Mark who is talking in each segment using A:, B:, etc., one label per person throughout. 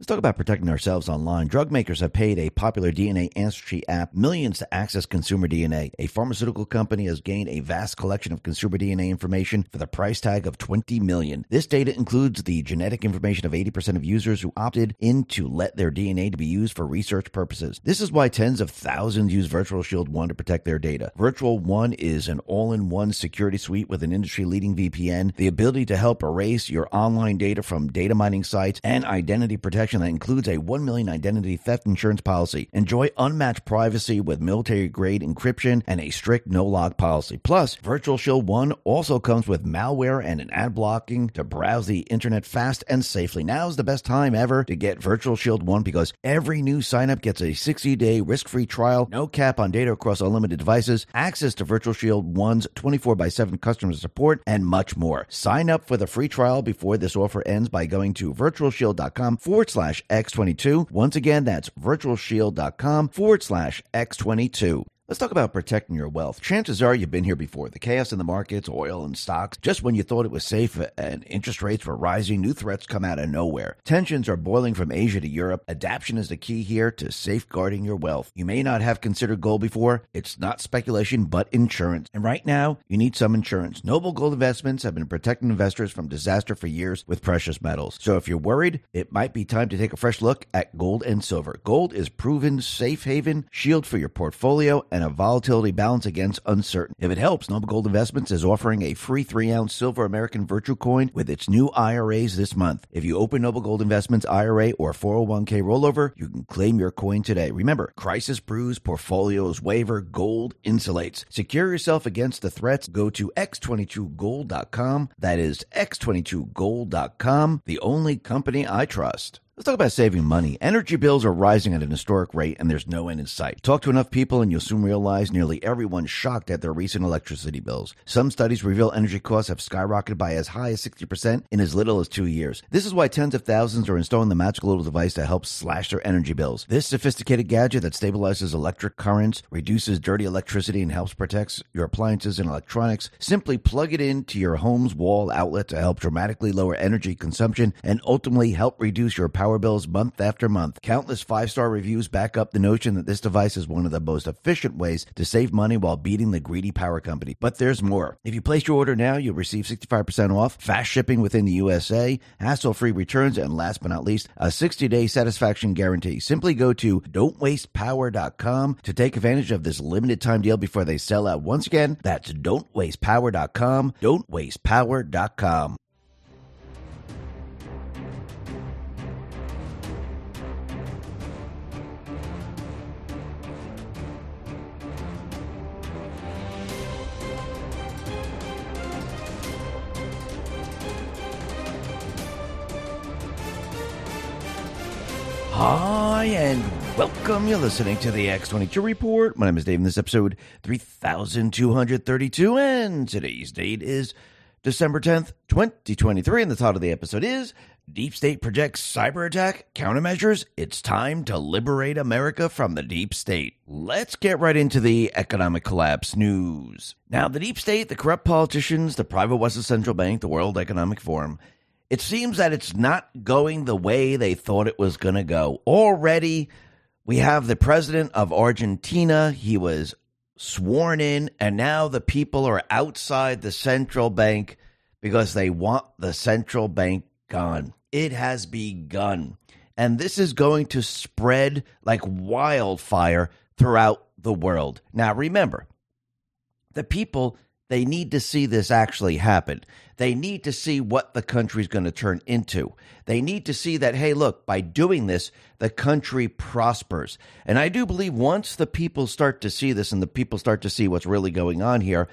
A: Let's talk about protecting ourselves online. Drug makers have paid a popular DNA ancestry app millions to access consumer DNA. A pharmaceutical company has gained a vast collection of consumer DNA information for the price tag of 20 million. This data includes the genetic information of 80% of users who opted in to let their DNA to be used for research purposes. This is why tens of thousands use Virtual Shield 1 to protect their data. Virtual 1 is an all-in-one security suite with an industry-leading VPN, the ability to help erase your online data from data mining sites and identity protection protection that includes a 1 million identity theft insurance policy. Enjoy unmatched privacy with military grade encryption and a strict no log policy. Plus, Virtual Shield 1 also comes with malware and an ad blocking to browse the internet fast and safely. Now is the best time ever to get Virtual Shield 1 because every new signup gets a 60 day risk free trial, no cap on data across unlimited devices, access to Virtual Shield 1's 24 by 7 customer support, and much more. Sign up for the free trial before this offer ends by going to virtualshield.com forward slash slash X22. Once again, that's virtualshield.com forward slash X22. Let's talk about protecting your wealth. Chances are you've been here before. The chaos in the markets, oil and stocks, just when you thought it was safe and interest rates were rising, new threats come out of nowhere. Tensions are boiling from Asia to Europe. Adaption is the key here to safeguarding your wealth. You may not have considered gold before. It's not speculation, but insurance. And right now, you need some insurance. Noble Gold Investments have been protecting investors from disaster for years with precious metals. So if you're worried, it might be time to take a fresh look at gold and silver. Gold is proven safe haven, shield for your portfolio, and and a volatility balance against uncertainty. If it helps, Noble Gold Investments is offering a free three ounce silver American Virtue Coin with its new IRAs this month. If you open Noble Gold Investments IRA or 401k rollover, you can claim your coin today. Remember, crisis brews, portfolios waiver, gold insulates. Secure yourself against the threats. Go to x22gold.com. That is x22gold.com, the only company I trust. Let's talk about saving money. Energy bills are rising at an historic rate and there's no end in sight. Talk to enough people and you'll soon realize nearly everyone's shocked at their recent electricity bills. Some studies reveal energy costs have skyrocketed by as high as 60% in as little as two years. This is why tens of thousands are installing the magical little device that helps slash their energy bills. This sophisticated gadget that stabilizes electric currents, reduces dirty electricity, and helps protect your appliances and electronics. Simply plug it into your home's wall outlet to help dramatically lower energy consumption and ultimately help reduce your power power bills month after month. Countless five star reviews back up the notion that this device is one of the most efficient ways to save money while beating the greedy power company. But there's more. If you place your order now, you'll receive 65% off, fast shipping within the USA, hassle free returns, and last but not least, a 60 day satisfaction guarantee. Simply go to don'twastepower.com to take advantage of this limited time deal before they sell out. Once again, that's don'twastepower.com, don'twastepower.com. Hi, and welcome. You're listening to the X22 Report. My name is Dave, and this episode 3232, and today's date is December 10th, 2023, and the title of the episode is Deep State Projects Cyber Attack Countermeasures. It's time to liberate America from the deep state. Let's get right into the economic collapse news. Now, the deep state, the corrupt politicians, the private Western Central Bank, the World Economic Forum, it seems that it's not going the way they thought it was going to go. Already, we have the president of Argentina. He was sworn in, and now the people are outside the central bank because they want the central bank gone. It has begun. And this is going to spread like wildfire throughout the world. Now, remember, the people they need to see this actually happen. They need to see what the country's going to turn into. They need to see that, hey, look, by doing this, the country prospers. And I do believe once the people start to see this and the people start to see what's really going on here,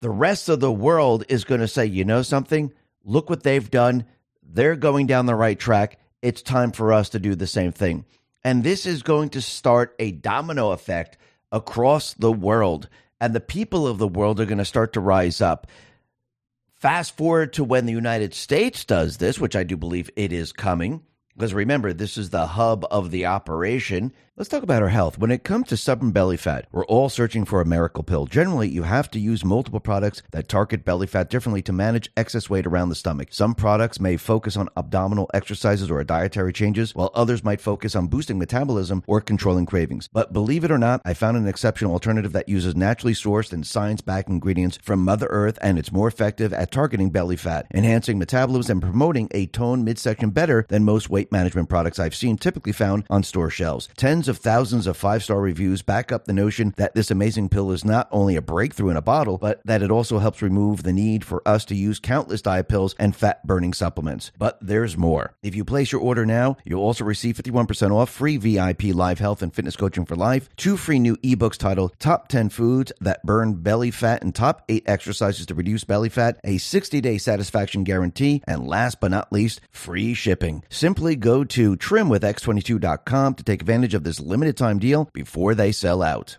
A: the rest of the world is going to say, you know something? Look what they've done. They're going down the right track. It's time for us to do the same thing. And this is going to start a domino effect across the world and the people of the world are going to start to rise up. Fast forward to when the United States does this, which I do believe it is coming. Because remember, this is the hub of the operation. Let's talk about our health. When it comes to stubborn belly fat, we're all searching for a miracle pill. Generally, you have to use multiple products that target belly fat differently to manage excess weight around the stomach. Some products may focus on abdominal exercises or dietary changes, while others might focus on boosting metabolism or controlling cravings. But believe it or not, I found an exceptional alternative that uses naturally sourced and science backed ingredients from Mother Earth, and it's more effective at targeting belly fat, enhancing metabolism, and promoting a toned midsection better than most weight management products I've seen typically found on store shelves. Tens of thousands of five star reviews back up the notion that this amazing pill is not only a breakthrough in a bottle, but that it also helps remove the need for us to use countless diet pills and fat burning supplements. But there's more. If you place your order now, you'll also receive 51% off free VIP live health and fitness coaching for life, two free new ebooks titled Top 10 Foods That Burn Belly Fat and Top 8 Exercises to Reduce Belly Fat, a 60 day satisfaction guarantee, and last but not least, free shipping. Simply go to trimwithx22.com to take advantage of this limited time deal before they sell out.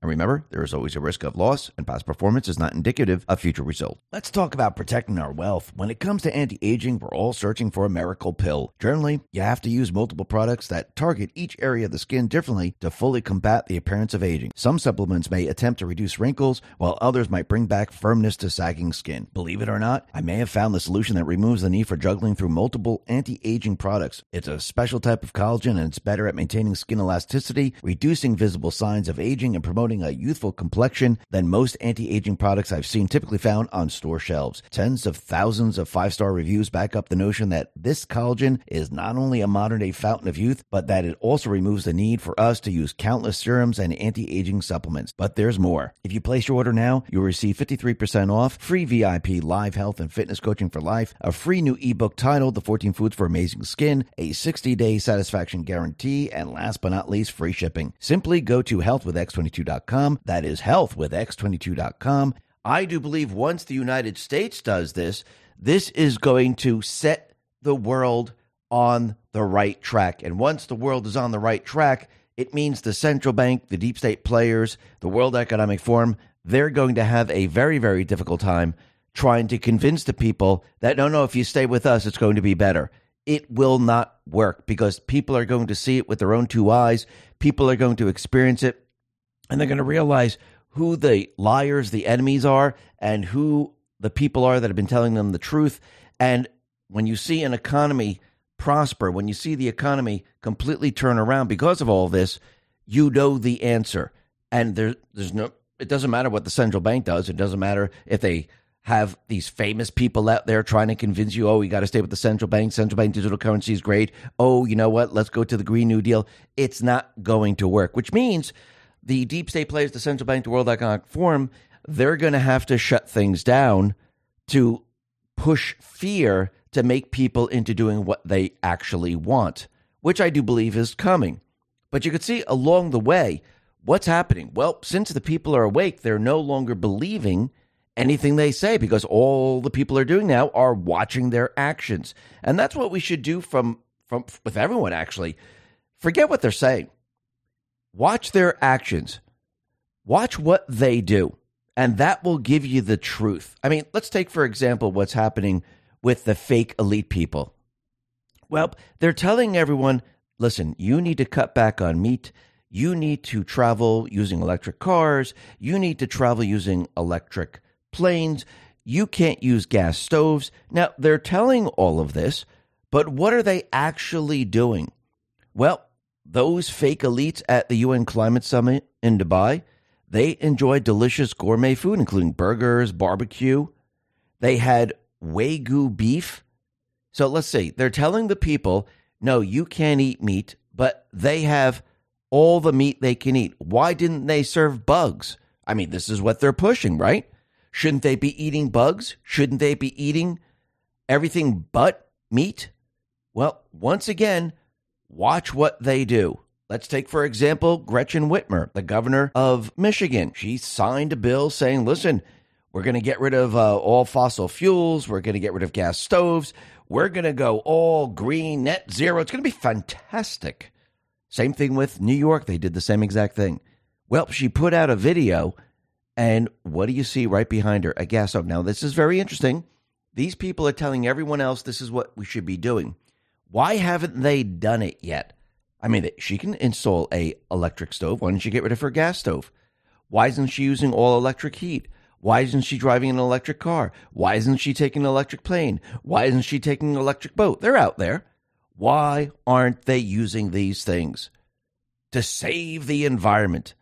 A: And remember, there is always a risk of loss, and past performance is not indicative of future results. Let's talk about protecting our wealth. When it comes to anti aging, we're all searching for a miracle pill. Generally, you have to use multiple products that target each area of the skin differently to fully combat the appearance of aging. Some supplements may attempt to reduce wrinkles, while others might bring back firmness to sagging skin. Believe it or not, I may have found the solution that removes the need for juggling through multiple anti aging products. It's a special type of collagen and it's better at maintaining skin elasticity, reducing visible signs of aging, and promoting a youthful complexion than most anti aging products I've seen typically found on store shelves. Tens of thousands of five star reviews back up the notion that this collagen is not only a modern day fountain of youth, but that it also removes the need for us to use countless serums and anti aging supplements. But there's more. If you place your order now, you'll receive 53% off, free VIP live health and fitness coaching for life, a free new ebook titled The 14 Foods for Amazing Skin, a 60 day satisfaction guarantee, and last but not least, free shipping. Simply go to healthwithx22.com. That is healthwithx22.com. I do believe once the United States does this, this is going to set the world on the right track. And once the world is on the right track, it means the central bank, the deep state players, the World Economic Forum, they're going to have a very, very difficult time trying to convince the people that no, no, if you stay with us, it's going to be better. It will not work because people are going to see it with their own two eyes. People are going to experience it and they're going to realize who the liars, the enemies are, and who the people are that have been telling them the truth. And when you see an economy prosper, when you see the economy completely turn around because of all this, you know the answer. And there, there's no, it doesn't matter what the central bank does. It doesn't matter if they have these famous people out there trying to convince you, oh, you got to stay with the central bank. Central bank digital currency is great. Oh, you know what? Let's go to the Green New Deal. It's not going to work, which means the deep state players, the central bank, the World Economic Forum, they're going to have to shut things down to push fear to make people into doing what they actually want, which I do believe is coming. But you can see along the way what's happening. Well, since the people are awake, they're no longer believing anything they say because all the people are doing now are watching their actions. And that's what we should do from from with everyone actually. Forget what they're saying. Watch their actions. Watch what they do. And that will give you the truth. I mean, let's take, for example, what's happening with the fake elite people. Well, they're telling everyone listen, you need to cut back on meat. You need to travel using electric cars. You need to travel using electric planes. You can't use gas stoves. Now, they're telling all of this, But what are they actually doing? Well, those fake elites at the UN Climate Summit in Dubai, they enjoyed delicious gourmet food, including burgers, barbecue. They had Wagyu beef. So let's see, they're telling the people, no, you can't eat meat, but they have all the meat they can eat. Why didn't they serve bugs? I mean, this is what they're pushing, right? Shouldn't they be eating bugs? Shouldn't they be eating everything but meat? Well, once again, watch what they do. Let's take, for example, Gretchen Whitmer, the governor of Michigan. She signed a bill saying, listen, we're going to get rid of uh, all fossil fuels. We're going to get rid of gas stoves. We're going to go all green, net zero. It's going to be fantastic. Same thing with New York. They did the same exact thing. Well, she put out a video, and what do you see right behind her? A gas stove. Now, this is very interesting. These people are telling everyone else this is what we should be doing. Why haven't they done it yet? I mean, she can install a electric stove. Why didn't she get rid of her gas stove? Why isn't she using all electric heat? Why isn't she driving an electric car? Why isn't she taking an electric plane? Why isn't she taking an electric boat? They're out there. Why aren't they using these things to save the environment?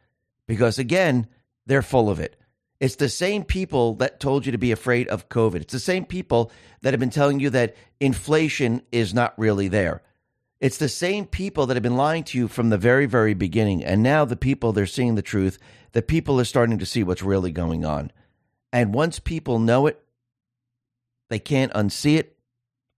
A: Because again, they're full of it. It's the same people that told you to be afraid of COVID. It's the same people that have been telling you that inflation is not really there. It's the same people that have been lying to you from the very, very beginning. And now the people, they're seeing the truth. The people are starting to see what's really going on. And once people know it, they can't unsee it.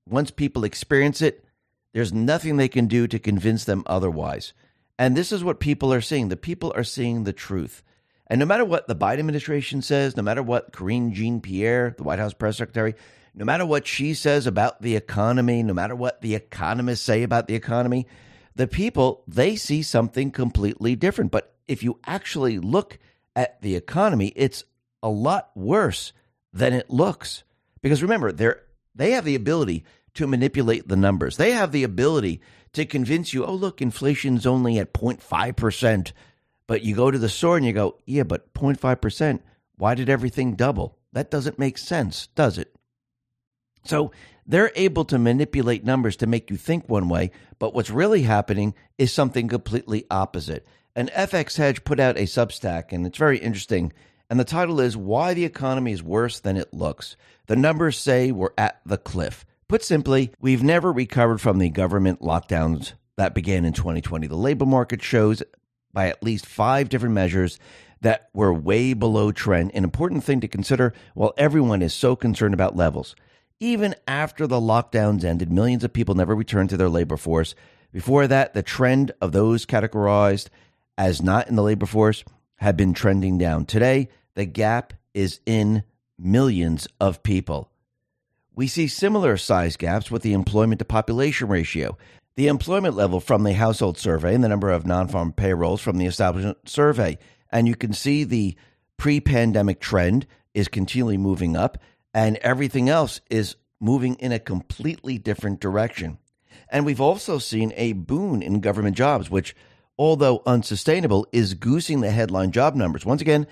A: Once people experience it, there's nothing they can do to convince them otherwise. And this is what people are seeing. The people are seeing the truth. And no matter what the Biden administration says, no matter what Karine Jean Pierre, the White House press secretary, no matter what she says about the economy, no matter what the economists say about the economy, the people, they see something completely different. But if you actually look at the economy, it's a lot worse than it looks. Because remember, they're, they have the ability to manipulate the numbers. They have the ability to convince you, oh, look, inflation's only at 0.5%. But you go to the store and you go, yeah, but 0.5%, why did everything double? That doesn't make sense, does it? So they're able to manipulate numbers to make you think one way, but what's really happening is something completely opposite. An FX Hedge put out a Substack, and it's very interesting. And the title is Why the Economy is Worse Than It Looks. The numbers say we're at the cliff. Put simply, we've never recovered from the government lockdowns that began in 2020. The labor market shows by at least five different measures that we're way below trend. An important thing to consider while everyone is so concerned about levels. Even after the lockdowns ended, millions of people never returned to their labor force. Before that, the trend of those categorized as not in the labor force had been trending down. Today, the gap is in millions of people. We see similar size gaps with the employment to population ratio the employment level from the household survey and the number of non farm payrolls from the establishment survey. And you can see the pre pandemic trend is continually moving up, and everything else is moving in a completely different direction. And we've also seen a boon in government jobs, which, although unsustainable, is goosing the headline job numbers. Once again,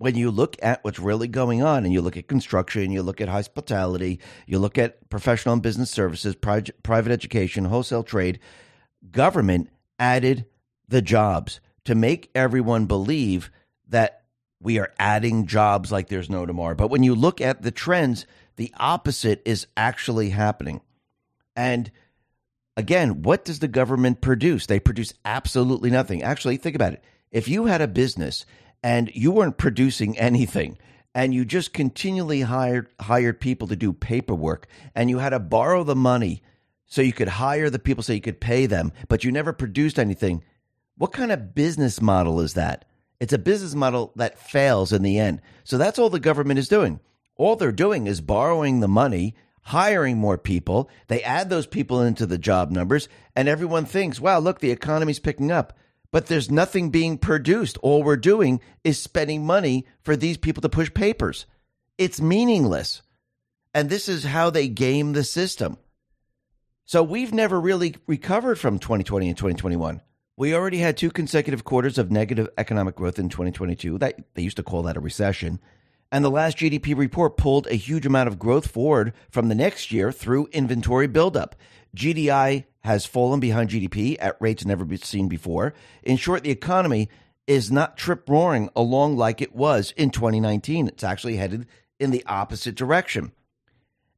A: when you look at what's really going on and you look at construction, you look at hospitality, you look at professional and business services, private education, wholesale trade, government added the jobs to make everyone believe that we are adding jobs like there's no tomorrow. But when you look at the trends, the opposite is actually happening. And again, what does the government produce? They produce absolutely nothing. Actually, think about it. If you had a business and you weren't producing anything and you just continually hired hired people to do paperwork and you had to borrow the money so you could hire the people so you could pay them but you never produced anything. What kind of business model is that? It's a business model that fails in the end. So that's all the government is doing. All they're doing is borrowing the money hiring more people. They add those people into the job numbers and everyone thinks wow look the economy's picking up but there's nothing being produced. All we're doing is spending money for these people to push papers. It's meaningless. And this is how they game the system. So we've never really recovered from 2020 and 2021. We already had two consecutive quarters of negative economic growth in 2022. That they used to call that a recession. And the last GDP report pulled a huge amount of growth forward from the next year through inventory buildup. GDI has fallen behind GDP at rates never seen before. In short, the economy is not trip roaring along like it was in 2019. It's actually headed in the opposite direction.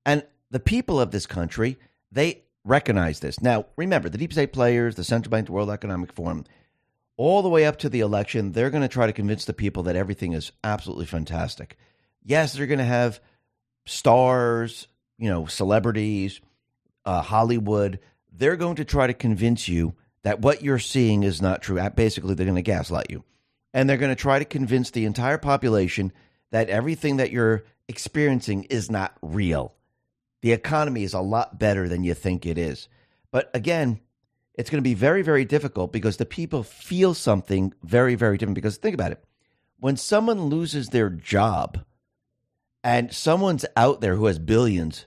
A: And the people of this country, they recognize this. Now, remember, the deep state players, the central bank, the World Economic Forum, all the way up to the election, they're going to try to convince the people that everything is absolutely fantastic. Yes, they're going to have stars, you know, celebrities, uh, Hollywood. They're going to try to convince you that what you're seeing is not true. Basically, they're going to gaslight you. And they're going to try to convince the entire population that everything that you're experiencing is not real. The economy is a lot better than you think it is. But again, it's going to be very, very difficult because the people feel something very, very different. Because think about it when someone loses their job and someone's out there who has billions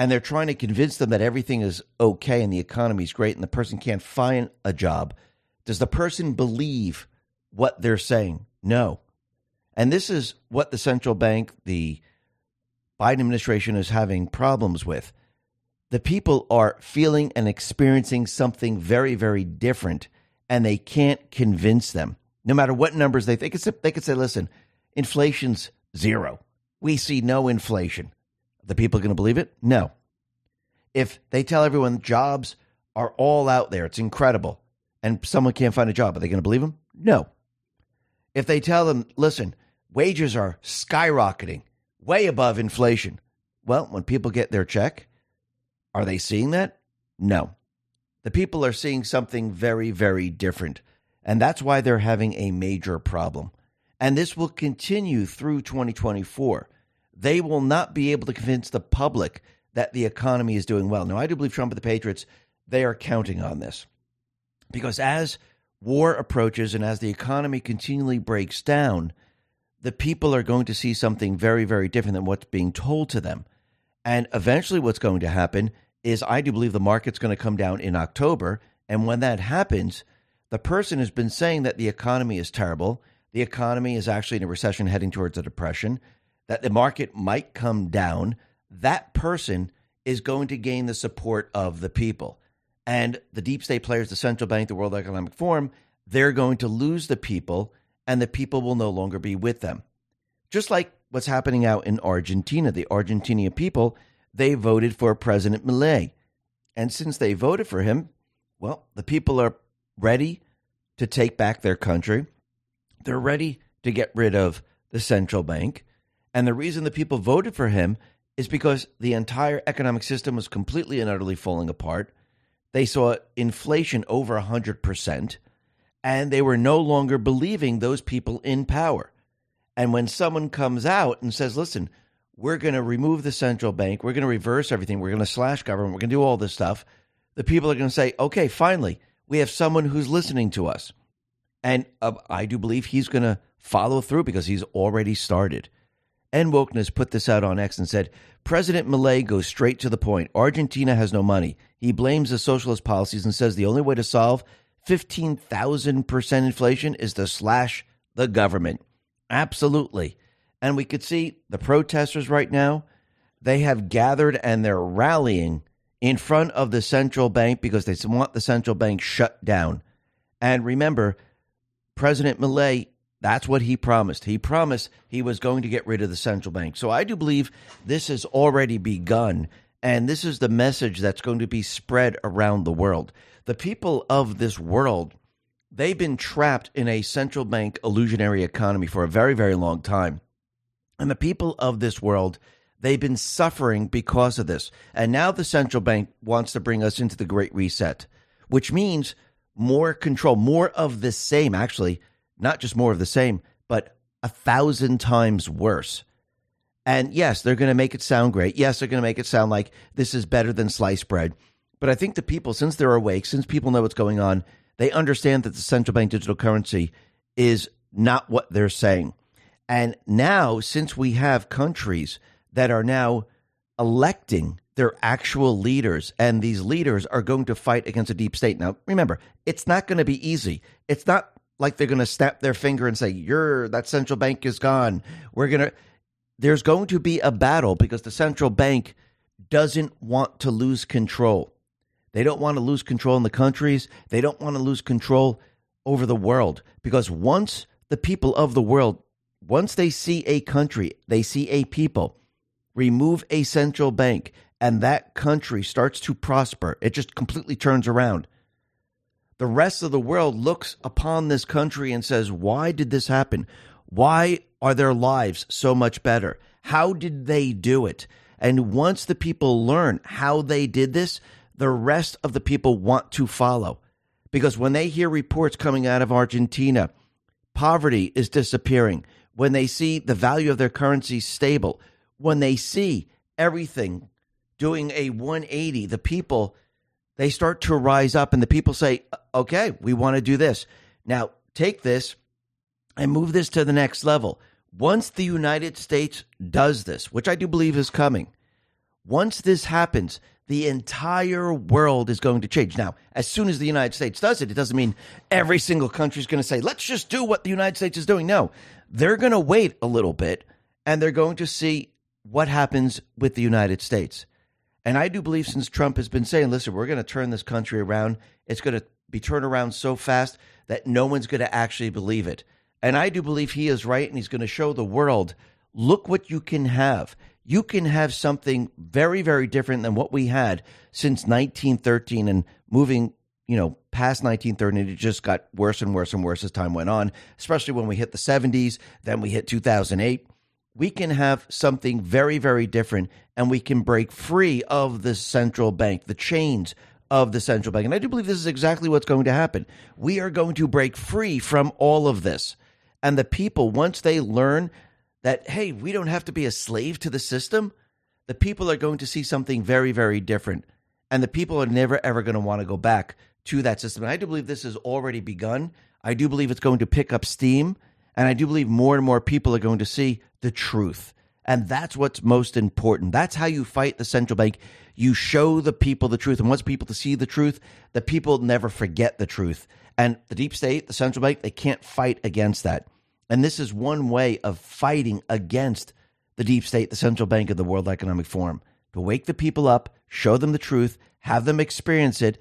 A: and they're trying to convince them that everything is okay and the economy is great and the person can't find a job, does the person believe what they're saying? No. And this is what the central bank, the Biden administration is having problems with. The people are feeling and experiencing something very, very different, and they can't convince them. No matter what numbers they think, they could say, listen, inflation's zero. We see no inflation. The people going to believe it? No. If they tell everyone jobs are all out there, it's incredible, and someone can't find a job, are they going to believe them? No. If they tell them, listen, wages are skyrocketing, way above inflation. Well, when people get their check, are they seeing that? No. The people are seeing something very, very different. And that's why they're having a major problem. And this will continue through 2024. They will not be able to convince the public that the economy is doing well. Now, I do believe Trump and the Patriots, they are counting on this. Because as war approaches and as the economy continually breaks down, the people are going to see something very, very different than what's being told to them. And eventually, what's going to happen is I do believe the market's going to come down in October. And when that happens, the person has been saying that the economy is terrible, the economy is actually in a recession heading towards a depression, that the market might come down. That person is going to gain the support of the people. And the deep state players, the central bank, the World Economic Forum, they're going to lose the people and the people will no longer be with them. Just like what's happening out in Argentina. The Argentinian people, they voted for President Milei. And since they voted for him, well, the people are ready to take back their country. They're ready to get rid of the central bank. And the reason the people voted for him is because the entire economic system was completely and utterly falling apart. They saw inflation over 100% and they were no longer believing those people in power. And when someone comes out and says, listen, we're going to remove the central bank, we're going to reverse everything, we're going to slash government, we're going to do all this stuff, the people are going to say, okay, finally, we have someone who's listening to us. And uh, I do believe he's going to follow through because he's already started. And Wokeness put this out on X and said President Milei goes straight to the point. Argentina has no money. He blames the socialist policies and says the only way to solve 15,000% inflation is to slash the government. Absolutely. And we could see the protesters right now, they have gathered and they're rallying in front of the central bank because they want the central bank shut down. And remember, President Milei, that's what he promised. He promised he was going to get rid of the central bank. So I do believe this has already begun. And this is the message that's going to be spread around the world the people of this world, they've been trapped in a central bank illusionary economy for a very, very long time. And the people of this world, they've been suffering because of this. And now the central bank wants to bring us into the Great Reset, which means more control, more of the same, actually, not just more of the same, but a thousand times worse. And yes, they're going to make it sound great. Yes, they're going to make it sound like this is better than sliced bread. But I think the people, since they're awake, since people know what's going on, they understand that the central bank digital currency is not what they're saying. And now, since we have countries that are now electing their actual leaders, and these leaders are going to fight against a deep state. Now, remember, it's not going to be easy. It's not like they're going to snap their finger and say, "You're that central bank is gone." We're going to. There's going to be a battle because the central bank doesn't want to lose control. They don't want to lose control in the countries. They don't want to lose control over the world because once the people of the world, once they see a country, they see a people, remove a central bank, and that country starts to prosper, it just completely turns around. The rest of the world looks upon this country and says, Why did this happen? Why are their lives so much better? How did they do it? And once the people learn how they did this, the rest of the people want to follow. Because when they hear reports coming out of Argentina, poverty is disappearing. When they see the value of their currency stable, when they see everything doing a 180, the people they start to rise up and the people say, "Okay, we want to do this." Now, take this and move this to the next level. Once the United States does this, which I do believe is coming, once this happens, the entire world is going to change. Now, as soon as the United States does it, it doesn't mean every single country is going to say, let's just do what the United States is doing. No, they're going to wait a little bit and they're going to see what happens with the United States. And I do believe since Trump has been saying, listen, we're going to turn this country around, it's going to be turned around so fast that no one's going to actually believe it. And I do believe he is right, and he's going to show the world look what you can have. You can have something very, very different than what we had since 1913 and moving, you know, past 1930. It just got worse and worse and worse as time went on, especially when we hit the 70s, then we hit 2008. We can have something very, very different and we can break free of the central bank, the chains of the central bank. And I do believe this is exactly what's going to happen. We are going to break free from all of this. And the people, once they learn that, hey, we don't have to be a slave to the system, the people are going to see something very, very different. And the people are never, ever going to want to go back to that system. And I do believe this has already begun. I do believe it's going to pick up steam. And I do believe more and more people are going to see the truth. And that's what's most important. That's how you fight the central bank. You show the people the truth. And once people to see the truth, the people never forget the truth. And the deep state, the central bank, they can't fight against that. And this is one way of fighting against the deep state, the central bank, of the World Economic Forum to wake the people up, show them the truth, have them experience it.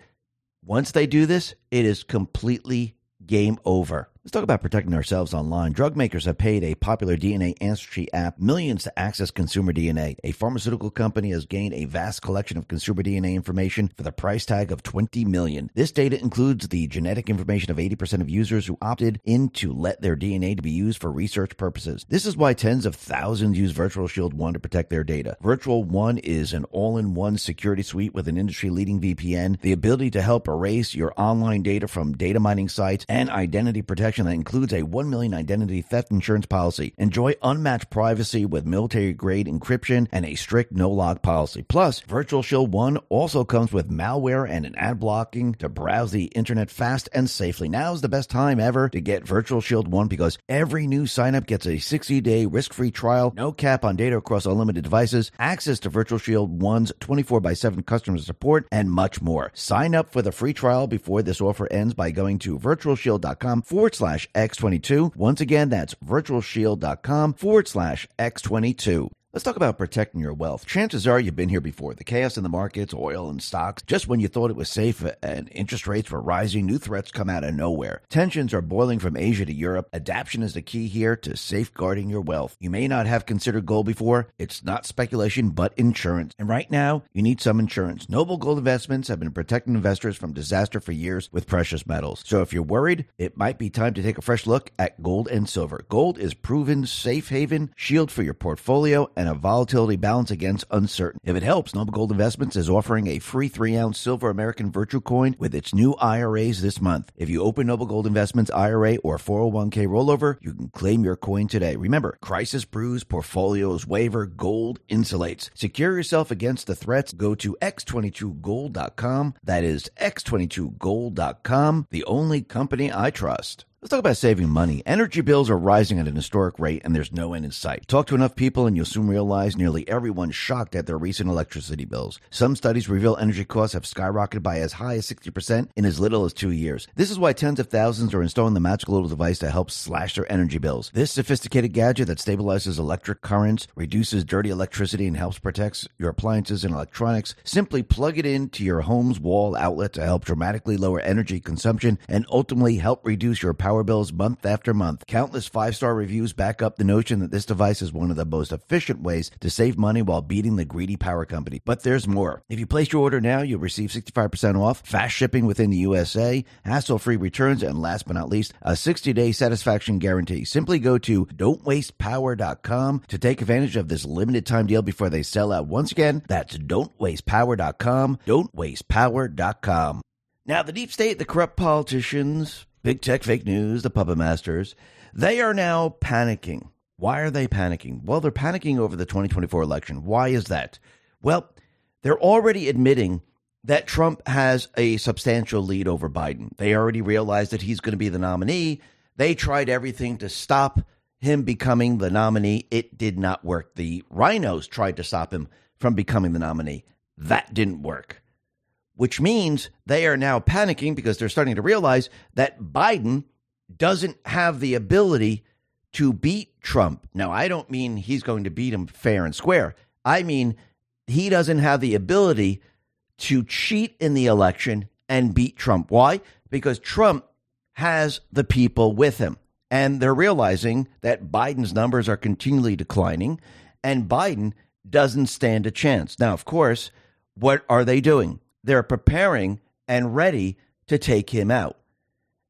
A: Once they do this, it is completely game over. Let's talk about protecting ourselves online. Drug makers have paid a popular DNA ancestry app millions to access consumer DNA. A pharmaceutical company has gained a vast collection of consumer DNA information for the price tag of 20 million. This data includes the genetic information of 80% of users who opted in to let their DNA to be used for research purposes. This is why tens of thousands use Virtual Shield 1 to protect their data. Virtual 1 is an all-in-one security suite with an industry-leading VPN, the ability to help erase your online data from data mining sites, and identity protection protection that includes a 1 million identity theft insurance policy. Enjoy unmatched privacy with military grade encryption and a strict no log policy. Plus, Virtual Shield 1 also comes with malware and an ad blocking to browse the internet fast and safely. Now is the best time ever to get Virtual Shield 1 because every new signup gets a 60 day risk free trial, no cap on data across unlimited devices, access to Virtual Shield 1's 24 by 7 customer support, and much more. Sign up for the free trial before this offer ends by going to virtualshield.com forward slash X22. Once again, that's virtualshield.com forward slash X22. Let's talk about protecting your wealth. Chances are you've been here before. The chaos in the markets, oil and stocks, just when you thought it was safe and interest rates were rising, new threats come out of nowhere. Tensions are boiling from Asia to Europe. Adaption is the key here to safeguarding your wealth. You may not have considered gold before. It's not speculation, but insurance. And right now, you need some insurance. Noble Gold Investments have been protecting investors from disaster for years with precious metals. So if you're worried, it might be time to take a fresh look at gold and silver. Gold is proven safe haven, shield for your portfolio, and a volatility balance against uncertainty. If it helps, Noble Gold Investments is offering a free three ounce silver American Virtue Coin with its new IRAs this month. If you open Noble Gold Investments IRA or 401k rollover, you can claim your coin today. Remember, crisis brews, portfolios waiver, gold insulates. Secure yourself against the threats. Go to x22gold.com. That is x22gold.com, the only company I trust. Let's talk about saving money. Energy bills are rising at an historic rate and there's no end in sight. Talk to enough people and you'll soon realize nearly everyone's shocked at their recent electricity bills. Some studies reveal energy costs have skyrocketed by as high as 60% in as little as two years. This is why tens of thousands are installing the magical little device to help slash their energy bills. This sophisticated gadget that stabilizes electric currents, reduces dirty electricity, and helps protect your appliances and electronics. Simply plug it into your home's wall outlet to help dramatically lower energy consumption and ultimately help reduce your power power bills month after month. Countless five star reviews back up the notion that this device is one of the most efficient ways to save money while beating the greedy power company. But there's more. If you place your order now, you'll receive 65% off, fast shipping within the USA, hassle free returns, and last but not least, a 60 day satisfaction guarantee. Simply go to don'twastepower.com to take advantage of this limited time deal before they sell out. Once again, that's don'twastepower.com. Don'twastepower.com. Now, the deep state, the corrupt politicians, big tech fake news, the puppet masters, they are now panicking. Why are they panicking? Well, they're panicking over the 2024 election. Why is that? Well, they're already admitting that Trump has a substantial lead over Biden. They already realized that he's going to be the nominee. They tried everything to stop him becoming the nominee. It did not work. The RINOs tried to stop him from becoming the nominee. That didn't work which means they are now panicking because they're starting to realize that Biden doesn't have the ability to beat Trump. Now, I don't mean he's going to beat him fair and square. I mean, he doesn't have the ability to cheat in the election and beat Trump. Why? Because Trump has the people with him. And they're realizing that Biden's numbers are continually declining and Biden doesn't stand a chance. Now, of course, what are they doing? They're preparing and ready to take him out.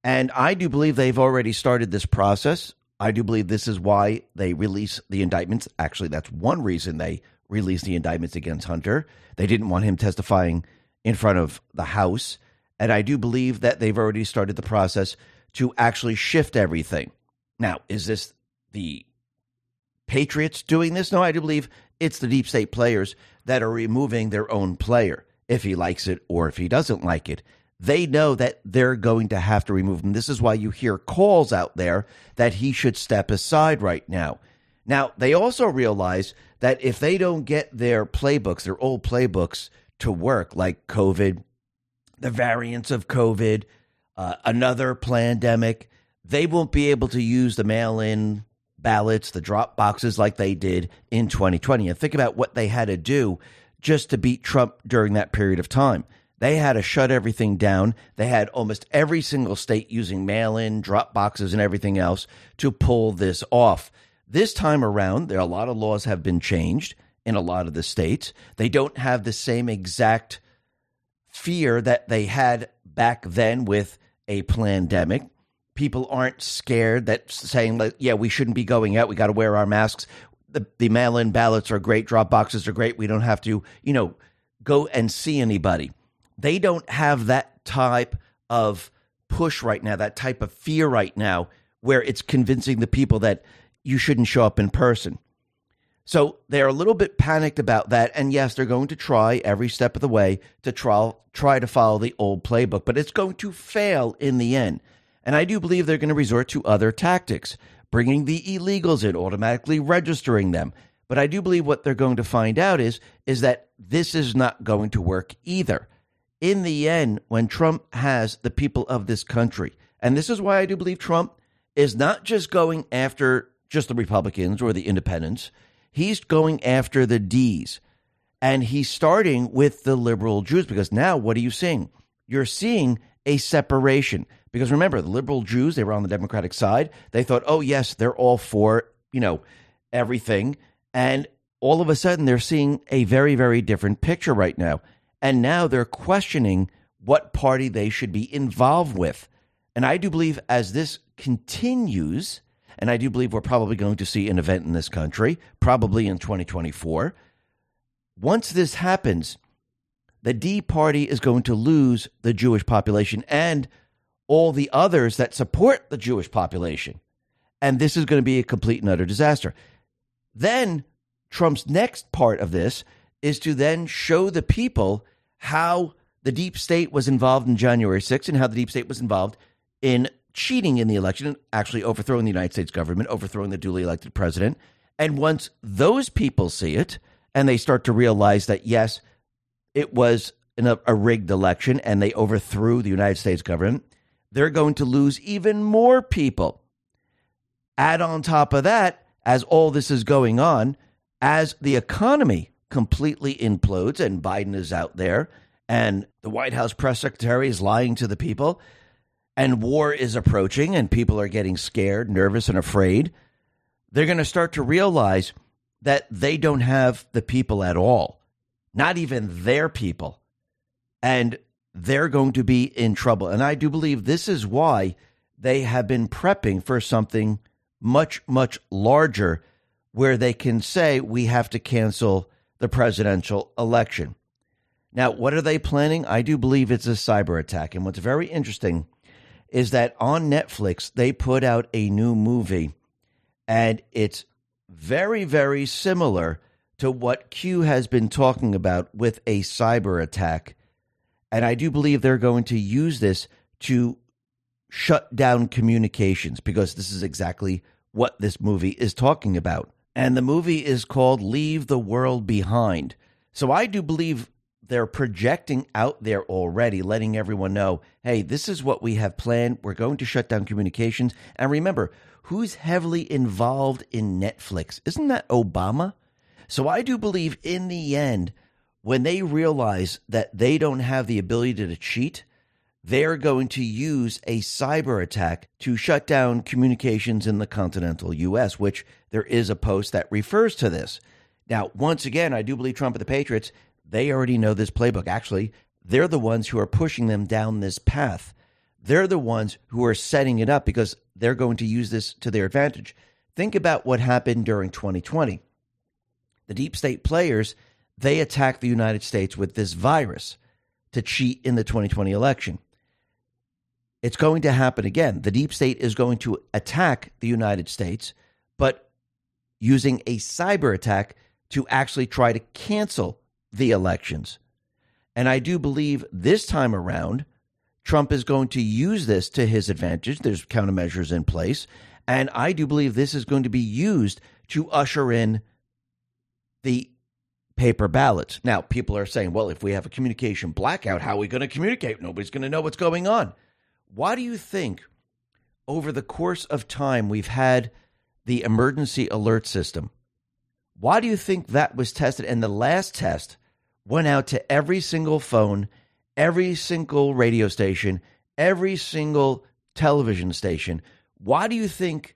A: And I do believe they've already started this process. I do believe this is why they release the indictments. Actually, that's one reason they released the indictments against Hunter. They didn't want him testifying in front of the House. And I do believe that they've already started the process to actually shift everything. Now, is this the Patriots doing this? No, I do believe it's the deep state players that are removing their own player if he likes it or if he doesn't like it. They know that they're going to have to remove him. This is why you hear calls out there that he should step aside right now. Now, they also realize that if they don't get their playbooks, their old playbooks to work, like COVID, the variants of COVID, uh, another pandemic, they won't be able to use the mail in ballots, the drop boxes like they did in 2020. And think about what they had to do just to beat Trump during that period of time. They had to shut everything down. They had almost every single state using mail in, drop boxes, and everything else to pull this off. This time around, there are a lot of laws have been changed in a lot of the states. They don't have the same exact fear that they had back then with a pandemic. People aren't scared that saying, like yeah, we shouldn't be going out. We got to wear our masks the, the mail in ballots are great, drop boxes are great. We don't have to, you know, go and see anybody. They don't have that type of push right now, that type of fear right now, where it's convincing the people that you shouldn't show up in person. So they're a little bit panicked about that. And yes, they're going to try every step of the way to try, try to follow the old playbook, but it's going to fail in the end. And I do believe they're going to resort to other tactics bringing the illegals in, automatically registering them. But I do believe what they're going to find out is is that this is not going to work either. In the end, when Trump has the people of this country, and this is why I do believe Trump is not just going after just the Republicans or the independents, he's going after the D's. And he's starting with the liberal Jews because now what are you seeing? You're seeing a separation. Because remember, the liberal Jews, they were on the Democratic side. They thought, oh, yes, they're all for, you know, everything. And all of a sudden, they're seeing a very, very different picture right now. And now they're questioning what party they should be involved with. And I do believe as this continues, and I do believe we're probably going to see an event in this country, probably in 2024. Once this happens, the D party is going to lose the Jewish population and all the others that support the Jewish population. And this is going to be a complete and utter disaster. Then Trump's next part of this is to then show the people how the deep state was involved in January 6th and how the deep state was involved in cheating in the election, actually overthrowing the United States government, overthrowing the duly elected president. And once those people see it and they start to realize that, yes, it was a rigged election and they overthrew the United States government, they're going to lose even more people. Add on top of that, as all this is going on, as the economy completely implodes and Biden is out there and the White House press secretary is lying to the people and war is approaching and people are getting scared, nervous, and afraid, they're going to start to realize that they don't have the people at all, not even their people. And they're going to be in trouble. And I do believe this is why they have been prepping for something much, much larger where they can say we have to cancel the presidential election. Now, what are they planning? I do believe it's a cyber attack. And what's very interesting is that on Netflix, they put out a new movie, and it's very, very similar to what Q has been talking about with a cyber attack. And I do believe they're going to use this to shut down communications because this is exactly what this movie is talking about. And the movie is called Leave the World Behind. So I do believe they're projecting out there already, letting everyone know hey, this is what we have planned. We're going to shut down communications. And remember, who's heavily involved in Netflix? Isn't that Obama? So I do believe in the end, when they realize that they don't have the ability to cheat, they're going to use a cyber attack to shut down communications in the continental U.S., which there is a post that refers to this. Now, once again, I do believe Trump and the Patriots, they already know this playbook. Actually, they're the ones who are pushing them down this path. They're the ones who are setting it up because they're going to use this to their advantage. Think about what happened during 2020. The deep state players, they attacked the United States with this virus to cheat in the 2020 election. It's going to happen again. The deep state is going to attack the United States, but using a cyber attack to actually try to cancel the elections. And I do believe this time around, Trump is going to use this to his advantage. There's countermeasures in place. And I do believe this is going to be used to usher in the paper ballots. Now, people are saying, well, if we have a communication blackout, how are we going to communicate? Nobody's going to know what's going on. Why do you think over the course of time we've had the emergency alert system? Why do you think that was tested? And the last test went out to every single phone, every single radio station, every single television station. Why do you think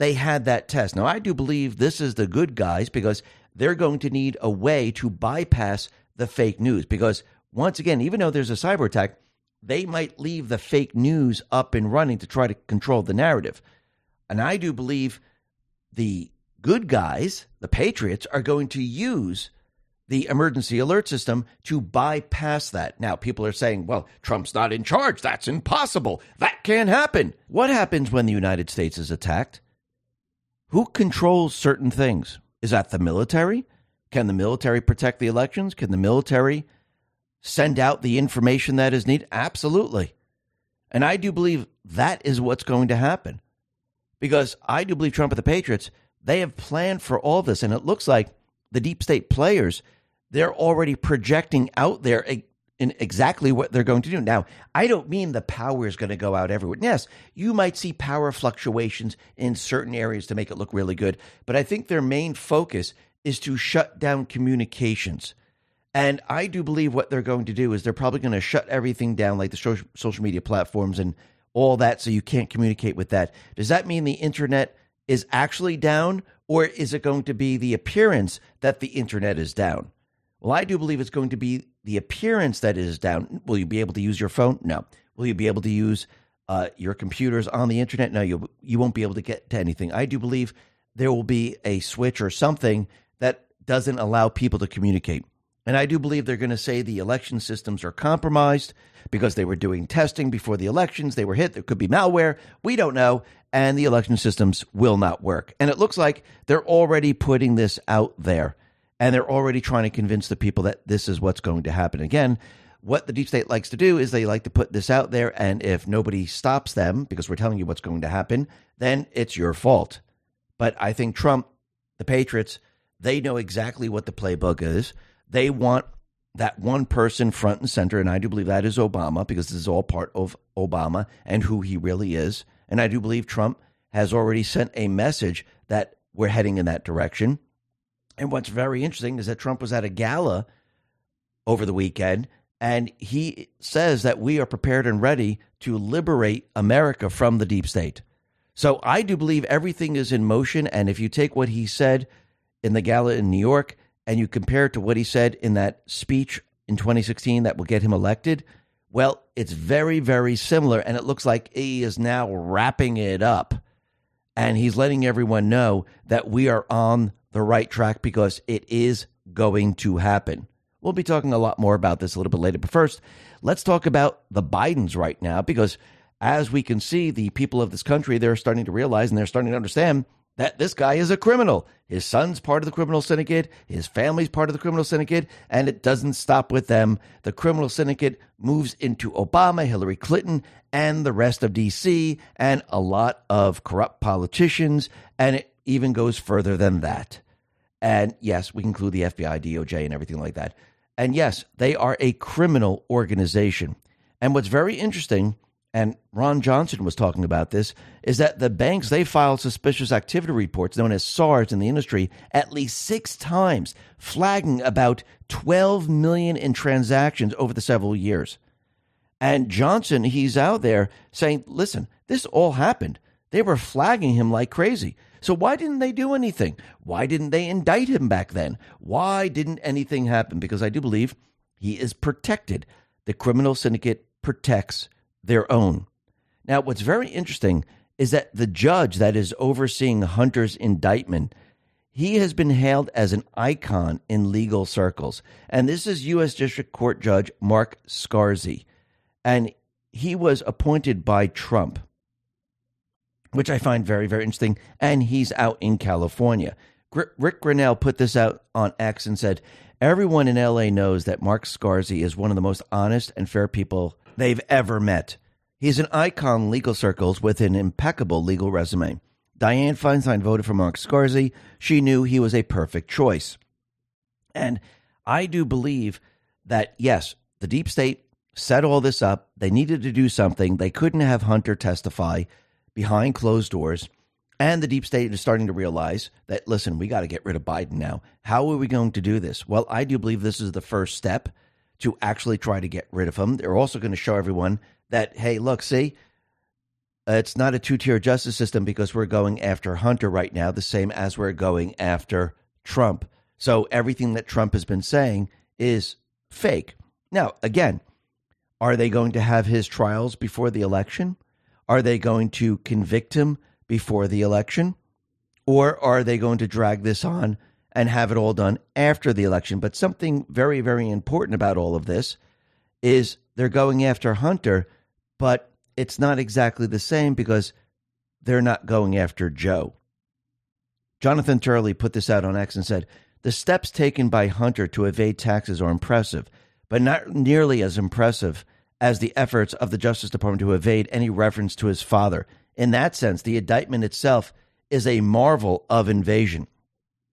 A: they had that test? Now, I do believe this is the good guys because they're going to need a way to bypass the fake news. Because once again, even though there's a cyber attack, they might leave the fake news up and running to try to control the narrative. And I do believe the good guys, the Patriots, are going to use the emergency alert system to bypass that. Now, people are saying, well, Trump's not in charge. That's impossible. That can't happen. What happens when the United States is attacked? Who controls certain things? Is that the military? Can the military protect the elections? Can the military send out the information that is needed? Absolutely. And I do believe that is what's going to happen. Because I do believe Trump and the Patriots, they have planned for all this. And it looks like the deep state players they're already projecting out there in exactly what they're going to do. Now, I don't mean the power is going to go out everywhere. Yes, you might see power fluctuations in certain areas to make it look really good, but I think their main focus is to shut down communications. And I do believe what they're going to do is they're probably going to shut everything down, like the social media platforms and all that, so you can't communicate with that. Does that mean the internet is actually down, or is it going to be the appearance that the internet is down? Well, I do believe it's going to be the appearance that is down. Will you be able to use your phone? No. Will you be able to use uh, your computers on the internet? No, you you won't be able to get to anything. I do believe there will be a switch or something that doesn't allow people to communicate. And I do believe they're going to say the election systems are compromised because they were doing testing before the elections. They were hit. There could be malware. We don't know. And the election systems will not work. And it looks like they're already putting this out there and they're already trying to convince the people that this is what's going to happen. Again, what the deep state likes to do is they like to put this out there, and if nobody stops them because we're telling you what's going to happen, then it's your fault. But I think Trump, the Patriots, they know exactly what the playbook is. They want that one person front and center, and I do believe that is Obama because this is all part of Obama and who he really is. And I do believe Trump has already sent a message that we're heading in that direction. And what's very interesting is that Trump was at a gala over the weekend and he says that we are prepared and ready to liberate America from the deep state. So I do believe everything is in motion. And if you take what he said in the gala in New York and you compare it to what he said in that speech in 2016 that will get him elected, well, it's very, very similar. And it looks like he is now wrapping it up. And he's letting everyone know that we are on the right track because it is going to happen. We'll be talking a lot more about this a little bit later. But first, let's talk about the Bidens right now because as we can see, the people of this country, they're starting to realize and they're starting to understand that this guy is a criminal. His son's part of the criminal syndicate, his family's part of the criminal syndicate, and it doesn't stop with them. The criminal syndicate moves into Obama, Hillary Clinton, and the rest of DC, and a lot of corrupt politicians, and it even goes further than that. And yes, we include the FBI, DOJ, and everything like that. And yes, they are a criminal organization. And what's very interesting and Ron Johnson was talking about this, is that the banks, they filed suspicious activity reports known as SARs in the industry at least six times, flagging about 12 million in transactions over the several years. And Johnson, he's out there saying, listen, this all happened. They were flagging him like crazy. So why didn't they do anything? Why didn't they indict him back then? Why didn't anything happen? Because I do believe he is protected. The criminal syndicate protects their own. Now, what's very interesting is that the judge that is overseeing Hunter's indictment, he has been hailed as an icon in legal circles. And this is U.S. District Court Judge Mark Scarsi. And he was appointed by Trump, which I find very, very interesting. And he's out in California. Ric Grenell put this out on X and said, Everyone in LA knows that Mark Scarsi is one of the most honest and fair people they've ever met. He's an icon in legal circles with an impeccable legal resume. Dianne Feinstein voted for Mark Scarsi. She knew he was a perfect choice. And I do believe that, yes, the deep state set all this up. They needed to do something. They couldn't have Hunter testify behind closed doors. And the deep state is starting to realize that, listen, we got to get rid of Biden now. How are we going to do this? Well, I do believe this is the first step to actually try to get rid of him. They're also going to show everyone that, hey, look, see, it's not a two tier justice system because we're going after Hunter right now, the same as we're going after Trump. So everything that Trump has been saying is fake. Now, again, are they going to have his trials before the election? Are they going to convict him before the election? Or are they going to drag this on and have it all done after the election? But something very, very important about all of this is they're going after Hunter but it's not exactly the same because they're not going after Joe. Jonathan Turley put this out on X and said, The steps taken by Hunter to evade taxes are impressive, but not nearly as impressive as the efforts of the Justice Department to evade any reference to his father. In that sense, the indictment itself is a marvel of invasion.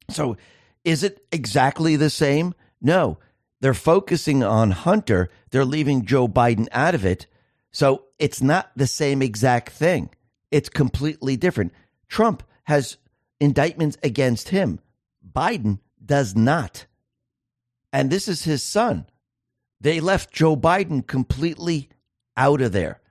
A: So, is it exactly the same? No. They're focusing on Hunter, they're leaving Joe Biden out of it so it's not the same exact thing. It's completely different. Trump has indictments against him. Biden does not. And this is his son. They left Joe Biden completely out of there.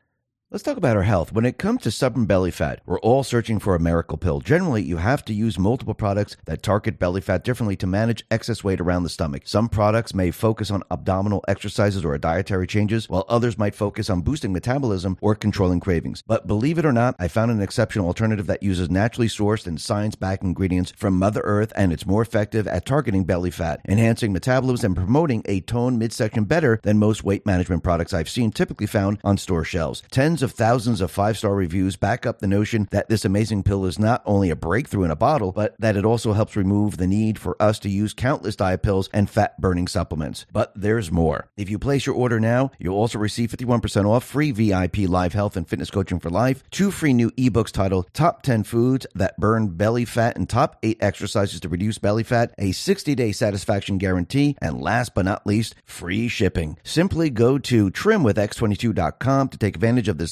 A: Let's talk about our health. When it comes to stubborn belly fat, we're all searching for a miracle pill. Generally, you have to use multiple products that target belly fat differently to manage excess weight around the stomach. Some products may focus on abdominal exercises or dietary changes, while others might focus on boosting metabolism or controlling cravings. But believe it or not, I found an exceptional alternative that uses naturally sourced and science backed ingredients from Mother Earth, and it's more effective at targeting belly fat, enhancing metabolism, and promoting a toned midsection better than most weight management products I've seen typically found on store shelves. Tens Tens of thousands of five star reviews back up the notion that this amazing pill is not only a breakthrough in a bottle, but that it also helps remove the need for us to use countless diet pills and fat burning supplements. But there's more. If you place your order now, you'll also receive 51% off free VIP live health and fitness coaching for life, two free new ebooks titled Top 10 Foods That Burn Belly Fat and Top 8 Exercises to Reduce Belly Fat, a 60 day satisfaction guarantee, and last but not least, free shipping. Simply go to trimwithx22.com to take advantage of this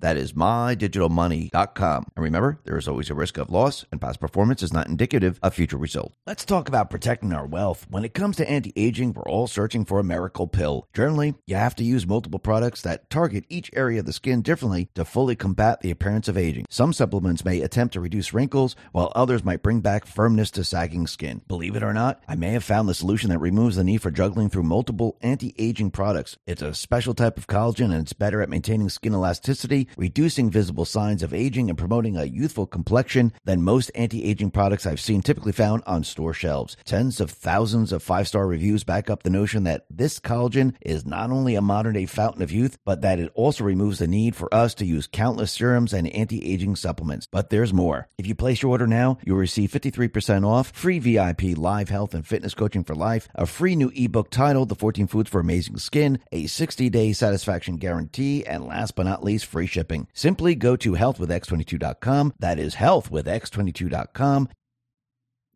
A: That is MyDigitalMoney.com. And remember, there is always a risk of loss, and past performance is not indicative of future results. Let's talk about protecting our wealth. When it comes to anti aging, we're all searching for a miracle pill. Generally, you have to use multiple products that target each area of the skin differently to fully combat the appearance of aging. Some supplements may attempt to reduce wrinkles, while others might bring back firmness to sagging skin. Believe it or not, I may have found the solution that removes the need for juggling through multiple anti aging products. It's a special type of collagen and it's better at maintaining skin elasticity, reducing visible signs of aging, and promoting a youthful complexion than most anti aging products I've seen typically found on store shelves. Tens of thousands of five star reviews back up the notion that this collagen is not only a modern day fountain of youth, but that it also removes the need for us to use countless serums and anti aging supplements. But there's more. If you place your order now, you'll receive 53% off, free VIP live health and fitness coaching for life, a free new ebook titled The 14 Foods for Amazing Skin, a 60 day satisfaction guarantee, and last but not least, free shipping. Simply go to healthwithx22.com. That is healthwithx22.com.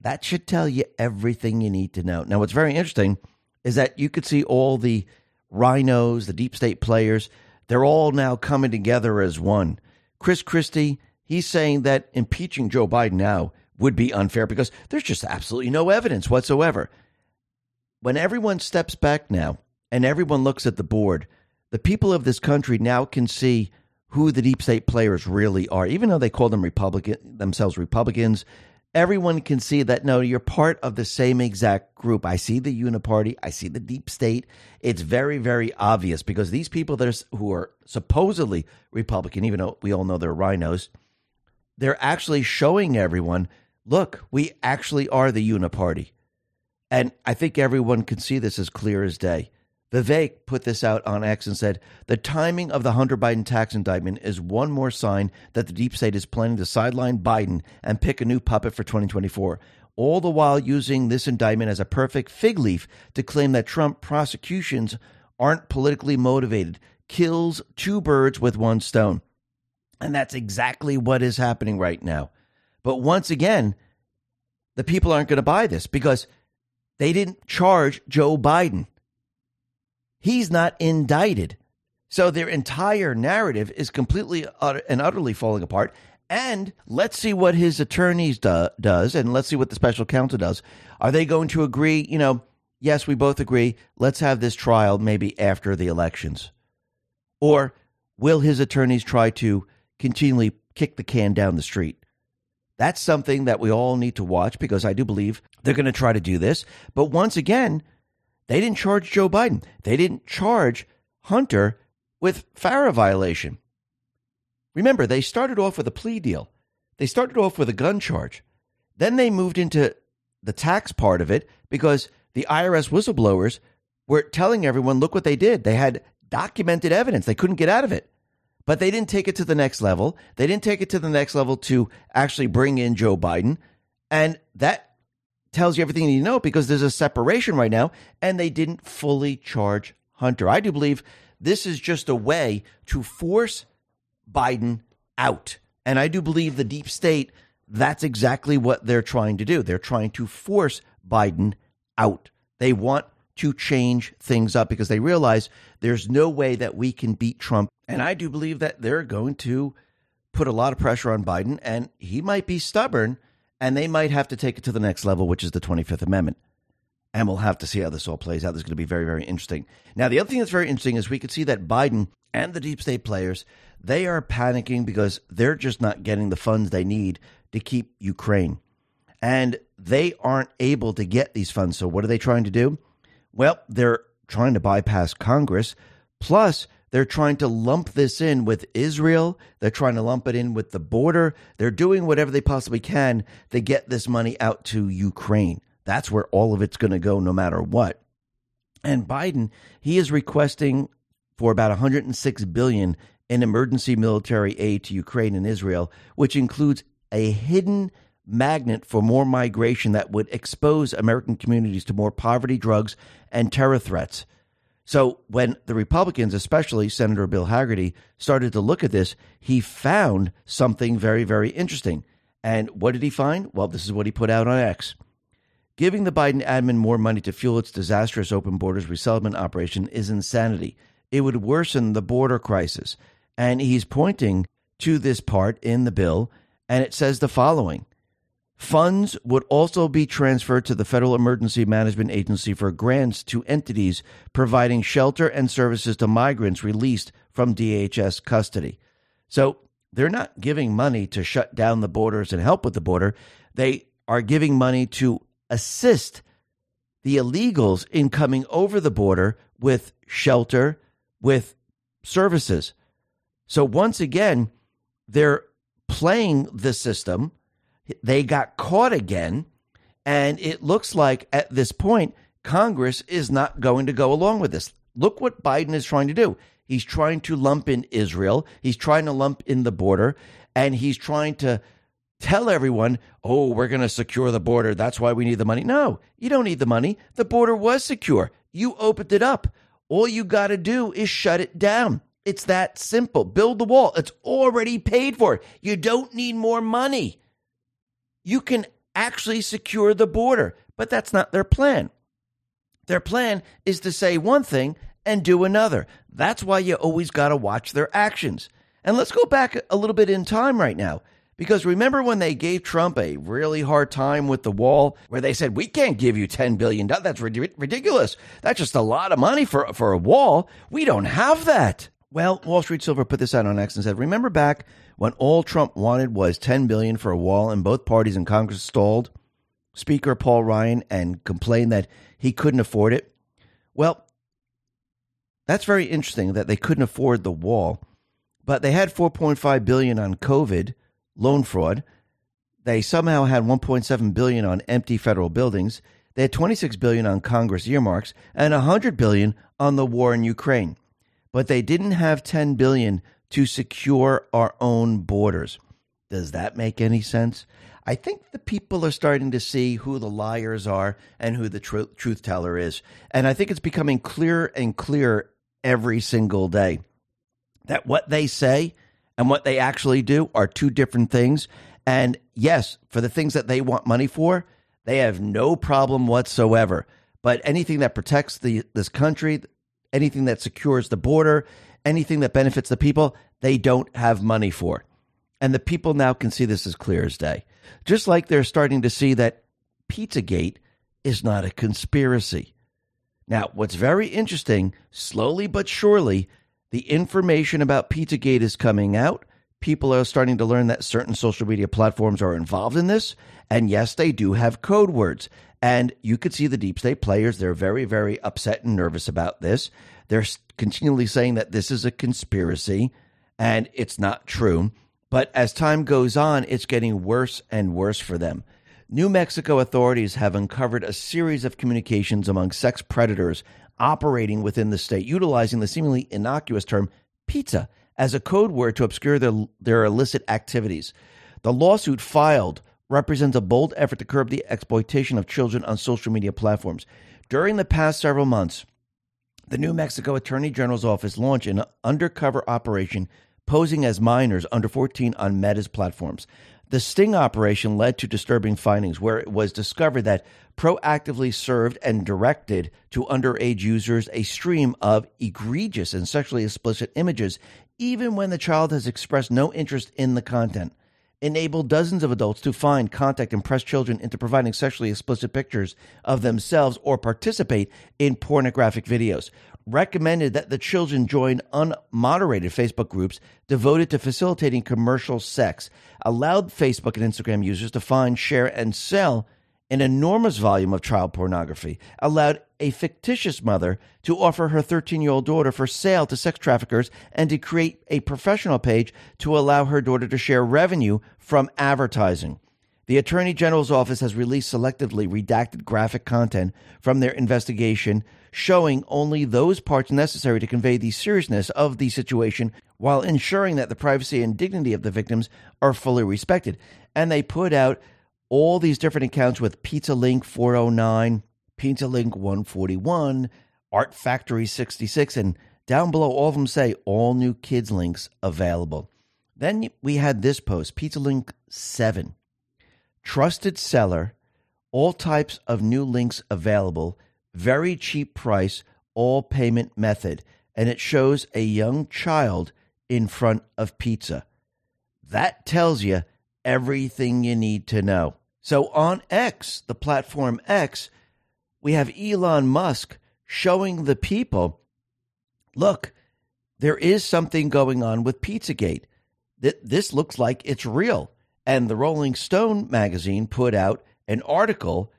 A: That should tell you everything you need to know. Now, what's very interesting is that you could see all the RINOs, the deep state players, they're all now coming together as one. Chris Christie, he's saying that impeaching Joe Biden now would be unfair because there's just absolutely no evidence whatsoever. When everyone steps back now and everyone looks at the board, the people of this country now can see who the deep state players really are. Even though they call them Republican themselves Republicans, everyone can see that no, you're part of the same exact group. I see the uniparty, I see the deep state. It's very, very obvious because these people that are, who are supposedly Republican, even though we all know they're RINOs, they're actually showing everyone, look, we actually are the uniparty. And I think everyone can see this as clear as day. Vivek put this out on X and said the timing of the Hunter Biden tax indictment is one more sign that the deep state is planning to sideline Biden and pick a new puppet for 2024, all the while using this indictment as a perfect fig leaf to claim that Trump prosecutions aren't politically motivated, kills two birds with one stone. And that's exactly what is happening right now. But once again, the people aren't going to buy this because they didn't charge Joe Biden. He's not indicted. So their entire narrative is completely and utterly falling apart. And let's see what his attorneys do, does, and let's see what the special counsel does. Are they going to agree? You know, yes, we both agree. Let's have this trial maybe after the elections, or will his attorneys try to continually kick the can down the street? That's something that we all need to watch because I do believe they're going to try to do this. But once again, they didn't charge Joe Biden. They didn't charge Hunter with FARA violation. Remember, they started off with a plea deal. They started off with a gun charge. Then they moved into the tax part of it because the IRS whistleblowers were telling everyone, look what they did. They had documented evidence. They couldn't get out of it. But they didn't take it to the next level. They didn't take it to the next level to actually bring in Joe Biden. And that tells you everything you know because there's a separation right now and they didn't fully charge Hunter. I do believe this is just a way to force Biden out. And I do believe the deep state, that's exactly what they're trying to do. They're trying to force Biden out. They want to change things up because they realize there's no way that we can beat Trump. And I do believe that they're going to put a lot of pressure on Biden, and he might be stubborn, and they might have to take it to the next level, which is the 25th Amendment. And we'll have to see how this all plays out. This is going to be very, very interesting. Now, the other thing that's very interesting is we could see that Biden and the deep state players, they are panicking because they're just not getting the funds they need to keep Ukraine. And they aren't able to get these funds. So, what are they trying to do? Well, they're trying to bypass Congress. Plus, they're trying to lump this in with Israel. They're trying to lump it in with the border. They're doing whatever they possibly can to get this money out to Ukraine. That's where all of it's going to go, no matter what. And Biden, he is requesting for about 106 billion in emergency military aid to Ukraine and Israel, which includes a hidden magnet for more migration that would expose American communities to more poverty, drugs, and terror threats. So when the Republicans, especially Senator Bill Hagerty, started to look at this, he found something very, very interesting. And what did he find? Well, this is what he put out on X. Giving the Biden admin more money to fuel its disastrous open borders resettlement operation is insanity. It would worsen the border crisis. And he's pointing to this part in the bill, and it says the following Funds would also be transferred to the Federal Emergency Management Agency for grants to entities providing shelter and services to migrants released from DHS custody. So they're not giving money to shut down the borders and help with the border. They are giving money to assist the illegals in coming over the border with shelter, with services. So once again, they're playing the system they got caught again. And it looks like at this point, Congress is not going to go along with this. Look what Biden is trying to do. He's trying to lump in Israel, he's trying to lump in the border, and he's trying to tell everyone, oh, we're going to secure the border. That's why we need the money. No, you don't need the money. The border was secure. You opened it up. All you got to do is shut it down. It's that simple. Build the wall. It's already paid for. You don't need more money you can actually secure the border. But that's not their plan. Their plan is to say one thing and do another. That's why you always got to watch their actions. And let's go back a little bit in time right now. Because remember when they gave Trump a really hard time with the wall, where they said, We can't give you $10 billion. That's ridiculous. That's just a lot of money for, for a wall. We don't have that. Well, Wall Street Silver put this out on X and said, Remember back when all Trump wanted was 10 billion for a wall and both parties in Congress stalled Speaker Paul Ryan and complained that he couldn't afford it. Well, that's very interesting that they couldn't afford the wall, but they had 4.5 billion on COVID loan fraud. They somehow had 1.7 billion on empty federal buildings. They had 26 billion on Congress earmarks and 100 billion on the war in Ukraine. But they didn't have 10 billion to secure our own borders. Does that make any sense? I think the people are starting to see who the liars are and who the tr- truth teller is. And I think it's becoming clearer and clearer every single day that what they say and what they actually do are two different things. And yes, for the things that they want money for, they have no problem whatsoever. But anything that protects the this country, anything that secures the border, anything that benefits the people, they don't have money for. And the people now can see this as clear as day. Just like they're starting to see that Pizzagate is not a conspiracy. Now, what's very interesting, slowly but surely, the information about Pizzagate is coming out. People are starting to learn that certain social media platforms are involved in this. And yes, they do have code words. And you could see the deep state players, they're very, very upset and nervous about this. They're continually saying that this is a conspiracy and it's not true. But as time goes on, it's getting worse and worse for them. New Mexico authorities have uncovered a series of communications among sex predators operating within the state, utilizing the seemingly innocuous term pizza as a code word to obscure their, their illicit activities. The lawsuit filed represents a bold effort to curb the exploitation of children on social media platforms. During the past several months, the New Mexico Attorney General's office launched an undercover operation posing as minors under 14 on Meta's platforms. The sting operation led to disturbing findings where it was discovered that proactively served and directed to underage users a stream of egregious and sexually explicit images, even when the child has expressed no interest in the content. Enabled dozens of adults to find, contact, and press children into providing sexually explicit pictures of themselves or participate in pornographic videos. Recommended that the children join unmoderated Facebook groups devoted to facilitating commercial sex, allowed Facebook and Instagram users to find, share, and sell an enormous volume of child pornography, allowed a fictitious mother to offer her 13 year old daughter for sale to sex traffickers, and to create a professional page to allow her daughter to share revenue from advertising. The Attorney General's office has released selectively redacted graphic content from their investigation, showing only those parts necessary to convey the seriousness of the situation while ensuring that the privacy and dignity of the victims are fully respected. And they put out all these different accounts with Pizza Link 409, Pizza Link 141, Art Factory 66, and down below, all of them say all new kids links available. Then we had this post, Pizza Link 7 trusted seller, all types of new links available, very cheap price, all payment method. And it shows a young child in front of pizza. That tells you everything you need to know. So on X, the platform X, we have Elon Musk showing the people look, there is something going on with Pizzagate. This looks like it's real. And the Rolling Stone magazine put out an article,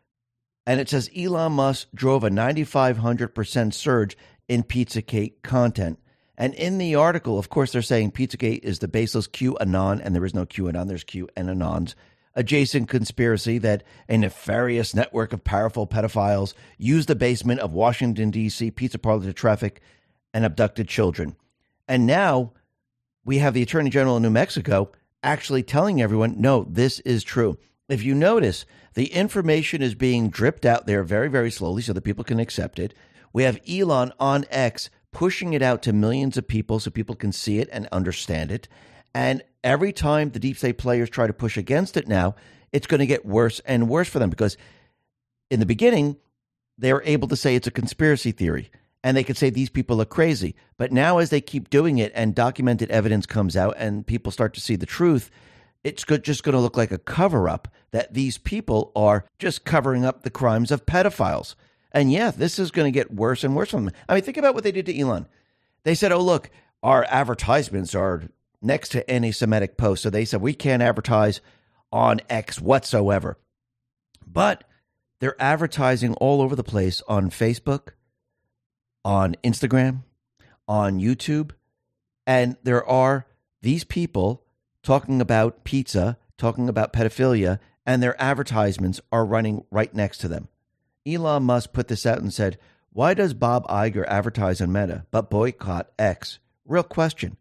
A: and it says Elon Musk drove a 9,500% surge in Pizzagate content. And in the article, of course, they're saying Pizzagate is the baseless QAnon, and there is no QAnon, there's QAnonons. Adjacent conspiracy that a nefarious network of powerful pedophiles used the basement of Washington, D.C. pizza parlor to traffic and abducted children. And now we have the Attorney General of New Mexico actually telling everyone, no, this is true. If you notice, the information is being dripped out there very, very slowly so that people can accept it. We have Elon on X pushing it out to millions of people so people can see it and understand it. And every time the deep state players try to push against it now, it's going to get worse and worse for them because in the beginning, they were able to say it's a conspiracy theory and they could say these people are crazy. But now, as they keep doing it and documented evidence comes out and people start to see the truth, it's just going to look like a cover up that these people are just covering up the crimes of pedophiles. And yeah, this is going to get worse and worse for them. I mean, think about what they did to Elon. They said, oh, look, our advertisements are next to anti-Semitic post. So they said, we can't advertise on X whatsoever. But they're advertising all over the place on Facebook, on Instagram, on YouTube, and there are these people talking about pizza, talking about pedophilia, and their advertisements are running right next to them. Elon Musk put this out and said, Why does Bob Iger advertise on Meta but boycott X? Real question.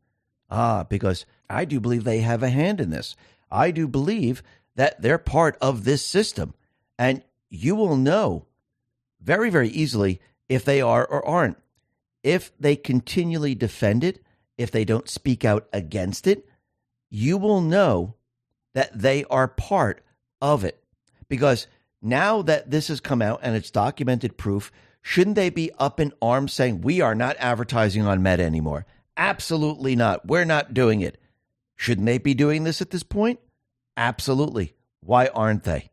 A: Ah, because I do believe they have a hand in this. I do believe that they're part of this system. And you will know very, very easily if they are or aren't. If they continually defend it, if they don't speak out against it, you will know that they are part of it. Because now that this has come out and it's documented proof, shouldn't they be up in arms saying, we are not advertising on Meta anymore? Absolutely not. We're not doing it. Shouldn't they be doing this at this point? Absolutely. Why aren't they?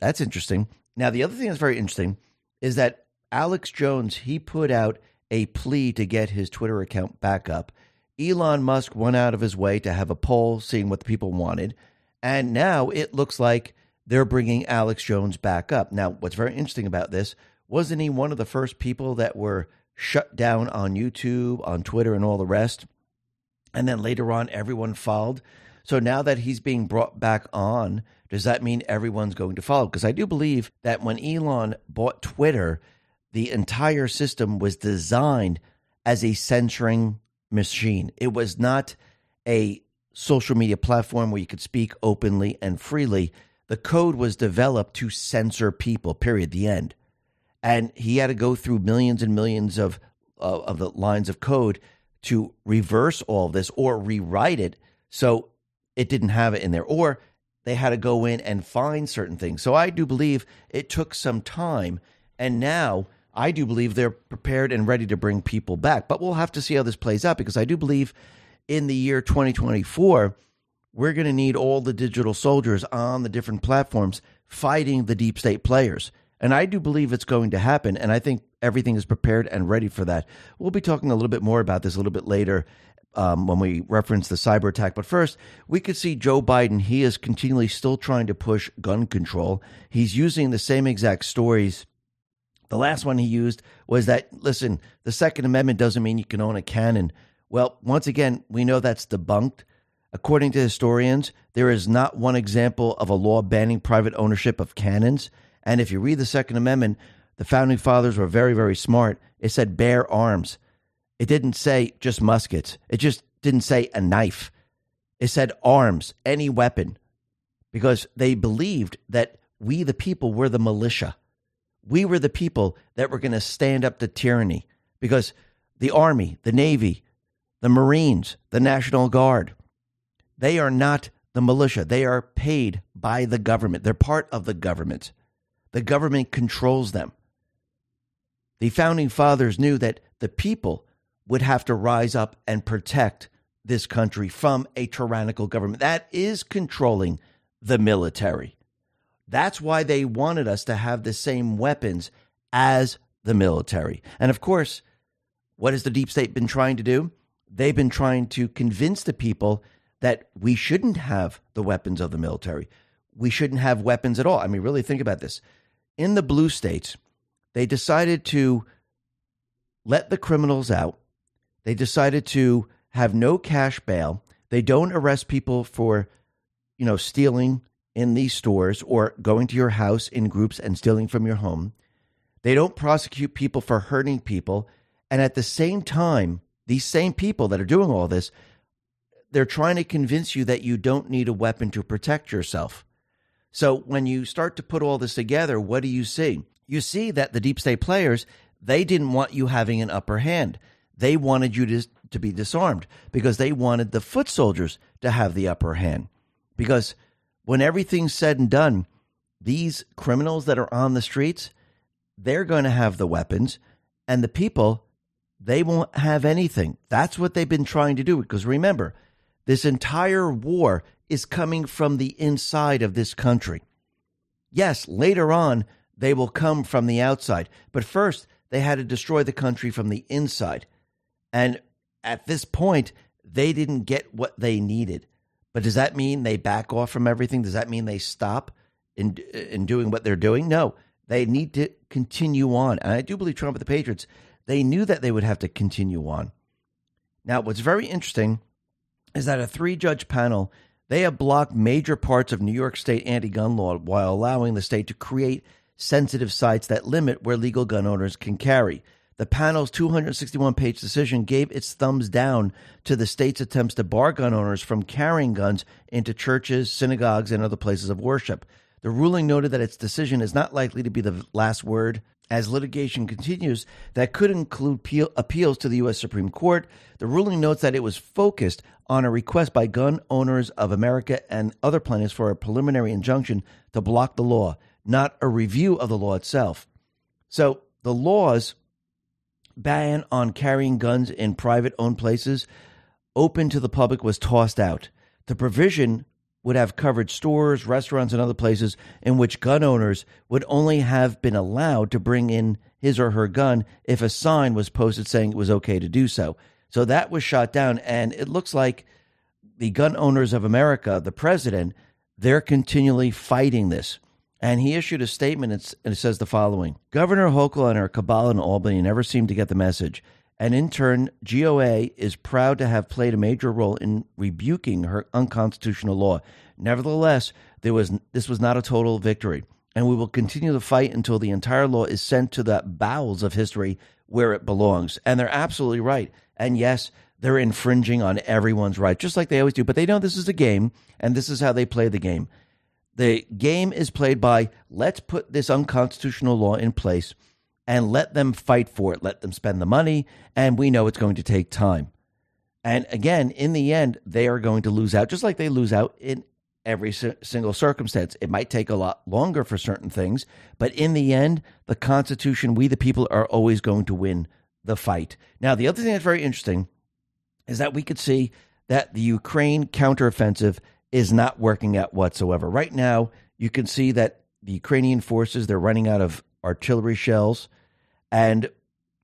A: That's interesting. Now, the other thing that's very interesting is that Alex Jones, he put out a plea to get his Twitter account back up. Elon Musk went out of his way to have a poll seeing what the people wanted. And now it looks like they're bringing Alex Jones back up. Now, what's very interesting about this, wasn't he one of the first people that were shut down on YouTube, on Twitter, and all the rest? And then later on, everyone followed. So now that he's being brought back on, does that mean everyone's going to follow? Because I do believe that when Elon bought Twitter, the entire system was designed as a censoring machine. It was not a social media platform where you could speak openly and freely. The code was developed to censor people, period, the end. And he had to go through millions and millions of, uh, of the lines of code to reverse all of this or rewrite it so it didn't have it in there, or they had to go in and find certain things. So I do believe it took some time, and now I do believe they're prepared and ready to bring people back. But we'll have to see how this plays out because I do believe in the year 2024 we're going to need all the digital soldiers on the different platforms fighting the deep state players. And I do believe it's going to happen. And I think everything is prepared and ready for that. We'll be talking a little bit more about this a little bit later um, when we reference the cyber attack. But first, we could see Joe Biden. He is continually still trying to push gun control. He's using the same exact stories. The last one he used was that, listen, the Second Amendment doesn't mean you can own a cannon. Well, once again, we know that's debunked. According to historians, there is not one example of a law banning private ownership of cannons. And if you read the Second Amendment, the founding fathers were very, very smart. It said bear arms. It didn't say just muskets. It just didn't say a knife. It said arms, any weapon, because they believed that we, the people, were the militia. We were the people that were going to stand up to tyranny because the Army, the Navy, the Marines, the National Guard, they are not the militia. They are paid by the government. They're part of the government. The government controls them. The founding fathers knew that the people would have to rise up and protect this country from a tyrannical government that is controlling the military. That's why they wanted us to have the same weapons as the military. And of course, what has the deep state been trying to do? They've been trying to convince the people that we shouldn't have the weapons of the military. We shouldn't have weapons at all. I mean, really think about this. In the blue states, they decided to let the criminals out. They decided to have no cash bail. They don't arrest people for, you know, stealing in these stores or going to your house in groups and stealing from your home. They don't prosecute people for hurting people. And at the same time, these same people that are doing all this, they're trying to convince you that you don't need a weapon to protect yourself. So when you start to put all this together, what do you see? You see that the deep state players, they didn't want you having an upper hand. They wanted you to, to be disarmed because they wanted the foot soldiers to have the upper hand. Because when everything's said and done, these criminals that are on the streets, they're going to have the weapons, and the people, they won't have anything. That's what they've been trying to do. Because remember, this entire war is coming from the inside of this country. Yes, later on, they will come from the outside. But first, they had to destroy the country from the inside. And at this point, they didn't get what they needed. But does that mean they back off from everything? Does that mean they stop in, in doing what they're doing? No, they need to continue on. And I do believe Trump and the Patriots, they knew that they would have to continue on. Now, what's very interesting is that a three judge panel they have blocked major parts of New York State anti-gun law while allowing the state to create sensitive sites that limit where legal gun owners can carry. The panel's 261 page decision gave its thumbs down to the state's attempts to bar gun owners from carrying guns into churches, synagogues, and other places of worship. The ruling noted that its decision is not likely to be the last word as litigation continues that could include appeals to the U.S. Supreme Court. The ruling notes that it was focused on a request by Gun Owners of America and other plaintiffs for a preliminary injunction to block the law, not a review of the law itself. So the law's ban on carrying guns in private owned places open to the public was tossed out. The provision would have covered stores, restaurants, and other places in which gun owners would only have been allowed to bring in his or her gun if a sign was posted saying it was okay to do so. So that was shot down. And it looks like the gun owners of America, the president, they're continually fighting this. And he issued a statement and it says the following Governor Hochul and her cabal in Albany never seemed to get the message. And in turn, GOA is proud to have played a major role in rebuking her unconstitutional law. Nevertheless, there was this was not a total victory, and we will continue to fight until the entire law is sent to the bowels of history where it belongs. And they're absolutely right. And yes, they're infringing on everyone's right, just like they always do. But they know this is a game, and this is how they play the game. The game is played by let's put this unconstitutional law in place and let them fight for it. Let them spend the money, and we know it's going to take time. And again, in the end, they are going to lose out, just like they lose out in every single circumstance. It might take a lot longer for certain things, but in the end, the Constitution, we the people, are always going to win the fight. Now, the other thing that's very interesting is that we could see that the Ukraine counteroffensive is not working out whatsoever. Right now, you can see that the Ukrainian forces they're running out of artillery shells, and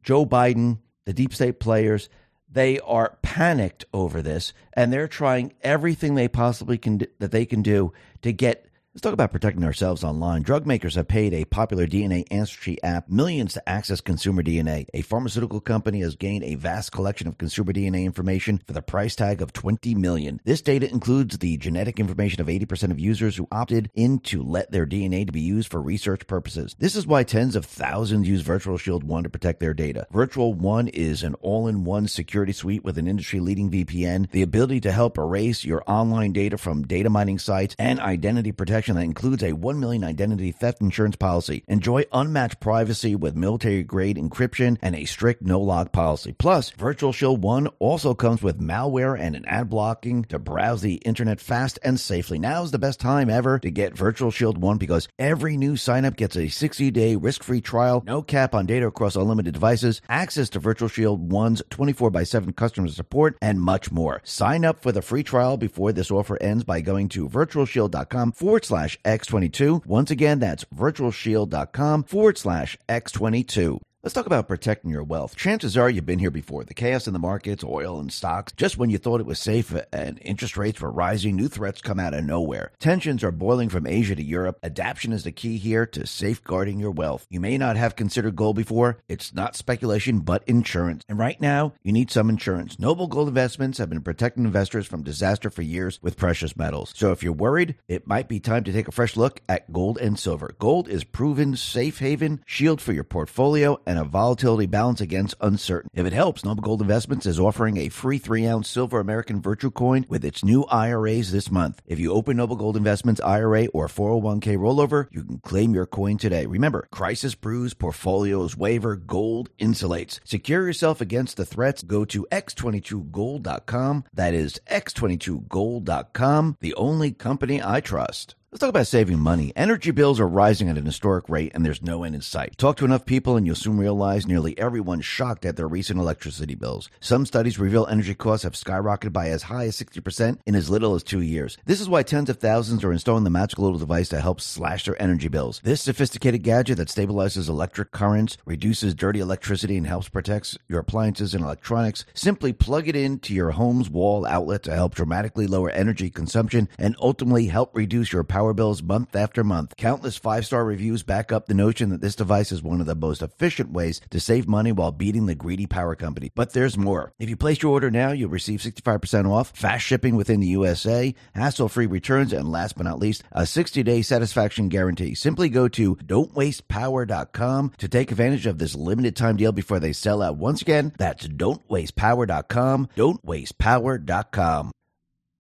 A: Joe Biden, the deep state players, they are panicked over this, and they're trying everything they possibly can that they can do to get Let's talk about protecting ourselves online. Drug makers have paid a popular DNA ancestry app millions to access consumer DNA. A pharmaceutical company has gained a vast collection of consumer DNA information for the price tag of 20 million. This data includes the genetic information of 80% of users who opted in to let their DNA to be used for research purposes. This is why tens of thousands use Virtual Shield 1 to protect their data. Virtual 1 is an all-in-one security suite with an industry-leading VPN, the ability to help erase your online data from data mining sites, and identity protection protection that includes a 1 million identity theft insurance policy. Enjoy unmatched privacy with military grade encryption and a strict no log policy. Plus, Virtual Shield 1 also comes with malware and an ad blocking to browse the internet fast and safely. Now is the best time ever to get Virtual Shield 1 because every new signup gets a 60 day risk free trial, no cap on data across unlimited devices, access to Virtual Shield 1's 24 by 7 customer support, and much more. Sign up for the free trial before this offer ends by going to virtualshield.com forward slash slash X22. Once again, that's virtualshield.com forward slash X22. Let's talk about protecting your wealth. Chances are you've been here before. The chaos in the markets, oil and stocks, just when you thought it was safe and interest rates were rising, new threats come out of nowhere. Tensions are boiling from Asia to Europe. Adaptation is the key here to safeguarding your wealth. You may not have considered gold before. It's not speculation, but insurance. And right now, you need some insurance. Noble Gold Investments have been protecting investors from disaster for years with precious metals. So if you're worried, it might be time to take a fresh look at gold and silver. Gold is proven safe haven, shield for your portfolio, and a volatility balance against uncertain. If it helps, Noble Gold Investments is offering a free three ounce silver American Virtue Coin with its new IRAs this month. If you open Noble Gold Investments IRA or 401k rollover, you can claim your coin today. Remember, crisis brews, portfolios waiver, gold insulates. Secure yourself against the threats. Go to x22gold.com. That is x22gold.com, the only company I trust. Let's talk about saving money. Energy bills are rising at an historic rate and there's no end in sight. Talk to enough people and you'll soon realize nearly everyone's shocked at their recent electricity bills. Some studies reveal energy costs have skyrocketed by as high as 60% in as little as two years. This is why tens of thousands are installing the magical little device to help slash their energy bills. This sophisticated gadget that stabilizes electric currents, reduces dirty electricity, and helps protect your appliances and electronics. Simply plug it into your home's wall outlet to help dramatically lower energy consumption and ultimately help reduce your power power bills month after month. Countless five star reviews back up the notion that this device is one of the most efficient ways to save money while beating the greedy power company. But there's more. If you place your order now, you'll receive 65% off, fast shipping within the USA, hassle free returns, and last but not least, a 60 day satisfaction guarantee. Simply go to don'twastepower.com to take advantage of this limited time deal before they sell out. Once again, that's don'twastepower.com, don'twastepower.com.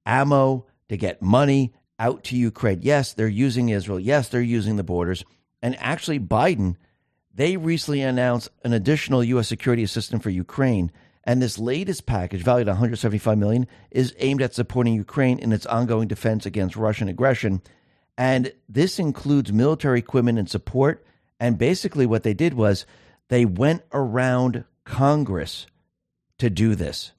A: Ammo to get money out to Ukraine. Yes, they're using Israel. Yes, they're using the borders. And actually, Biden, they recently announced an additional U.S. security assistance for Ukraine. And this latest package, valued at 175 million, is aimed at supporting Ukraine in its ongoing defense against Russian aggression. And this includes military equipment and support. And basically, what they did was they went around Congress to do this,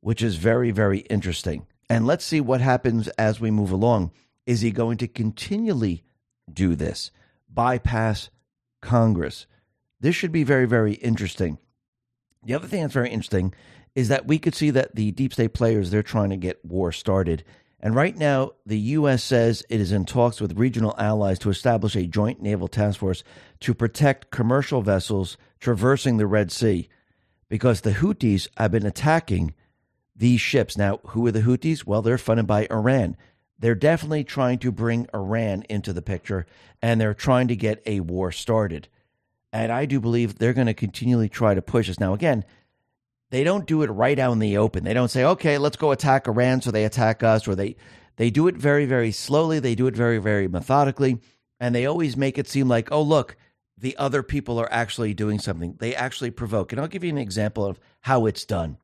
A: which is very, very interesting. And let's see what happens as we move along. Is he going to continually do this, bypass Congress? This should be very, very interesting. The other thing that's very interesting is that we could see that the deep state players, they're trying to get war started. And right now, the U.S. says it is in talks with regional allies to establish a joint naval task force to protect commercial vessels traversing the Red Sea because the Houthis have been attacking these ships. Now, who are the Houthis? Well, they're funded by Iran. They're definitely trying to bring Iran into the picture and they're trying to get a war started. And I do believe they're going to continually try to push us. Now, again, they don't do it right out in the open. They don't say, okay, let's go attack Iran so they attack us, or they, they do it very, very slowly. They do it very, very methodically. And they always make it seem like, oh, look, the other people are actually doing something. They actually provoke. And I'll give you an example of how it's done.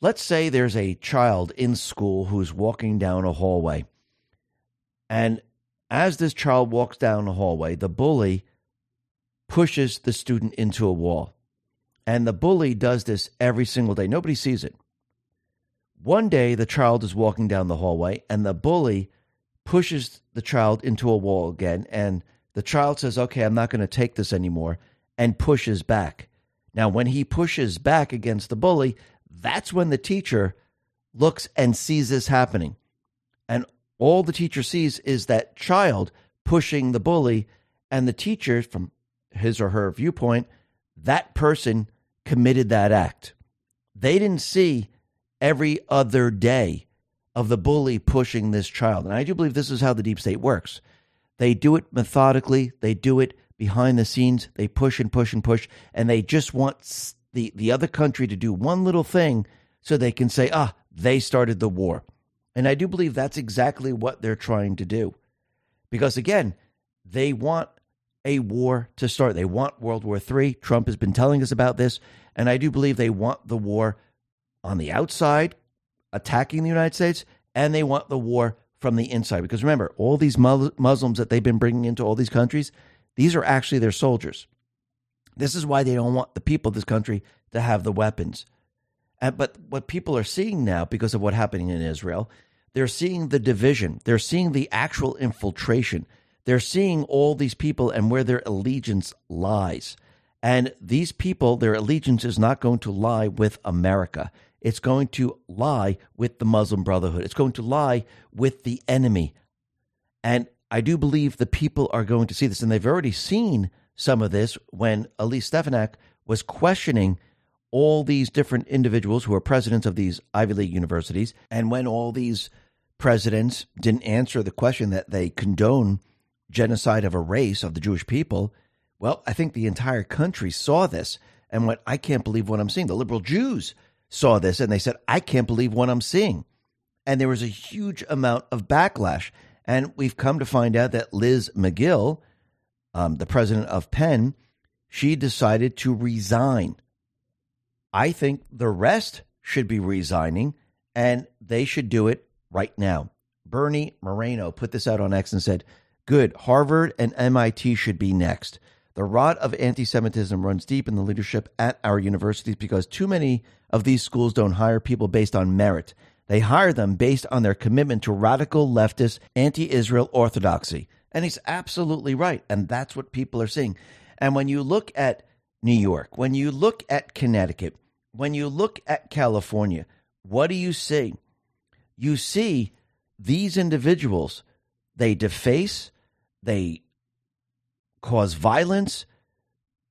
A: Let's say there's a child in school who's walking down a hallway. And as this child walks down the hallway, the bully pushes the student into a wall. And the bully does this every single day. Nobody sees it. One day, the child is walking down the hallway, and the bully pushes the child into a wall again. And the child says, Okay, I'm not going to take this anymore, and pushes back. Now, when he pushes back against the bully, that's when the teacher looks and sees this happening. And all the teacher sees is that child pushing the bully, and the teacher, from his or her viewpoint, that person committed that act. They didn't see every other day of the bully pushing this child. And I do believe this is how the deep state works. They do it methodically, they do it behind the scenes, they push and push and push, and they just want the, the other country to do one little thing so they can say, ah, they started the war. And I do believe that's exactly what they're trying to do. Because again, they want a war to start. They want World War III. Trump has been telling us about this. And I do believe they want the war on the outside, attacking the United States, and they want the war from the inside. Because remember, all these Muslims that they've been bringing into all these countries, these are actually their soldiers. This is why they don't want the people of this country to have the weapons. And, but what people are seeing now, because of what's happening in Israel, they're seeing the division. They're seeing the actual infiltration. They're seeing all these people and where their allegiance lies. And these people, their allegiance is not going to lie with America. It's going to lie with the Muslim Brotherhood. It's going to lie with the enemy. And I do believe the people are going to see this. And they've already seen some of this when Elise Stefanik was questioning all these different individuals who are presidents of these Ivy League universities. And when all these presidents didn't answer the question that they condone genocide of a race of the Jewish people, well, I think the entire country saw this and went, I can't believe what I'm seeing. The liberal Jews saw this and they said, I can't believe what I'm seeing. And there was a huge amount of backlash. And we've come to find out that Liz Magill, um, the president of Penn, she decided to resign. I think the rest should be resigning and they should do it right now. Bernie Moreno put this out on X and said, Good, Harvard and MIT should be next. The rot of anti Semitism runs deep in the leadership at our universities because too many of these schools don't hire people based on merit. They hire them based on their commitment to radical leftist anti Israel orthodoxy. And he's absolutely right. And that's what people are seeing. And when you look at New York, when you look at Connecticut, when you look at California, what do you see? You see these individuals, they deface, they cause violence.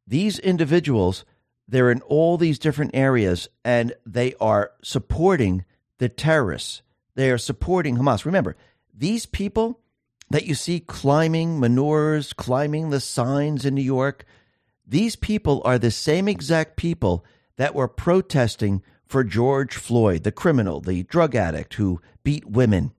A: These individuals, they're in all these different areas and they are supporting the terrorists. They are supporting Hamas. Remember, these people that you see climbing menorahs, climbing the signs in New York, these people are the same exact people that were protesting for George Floyd, the criminal, the drug addict who beat women.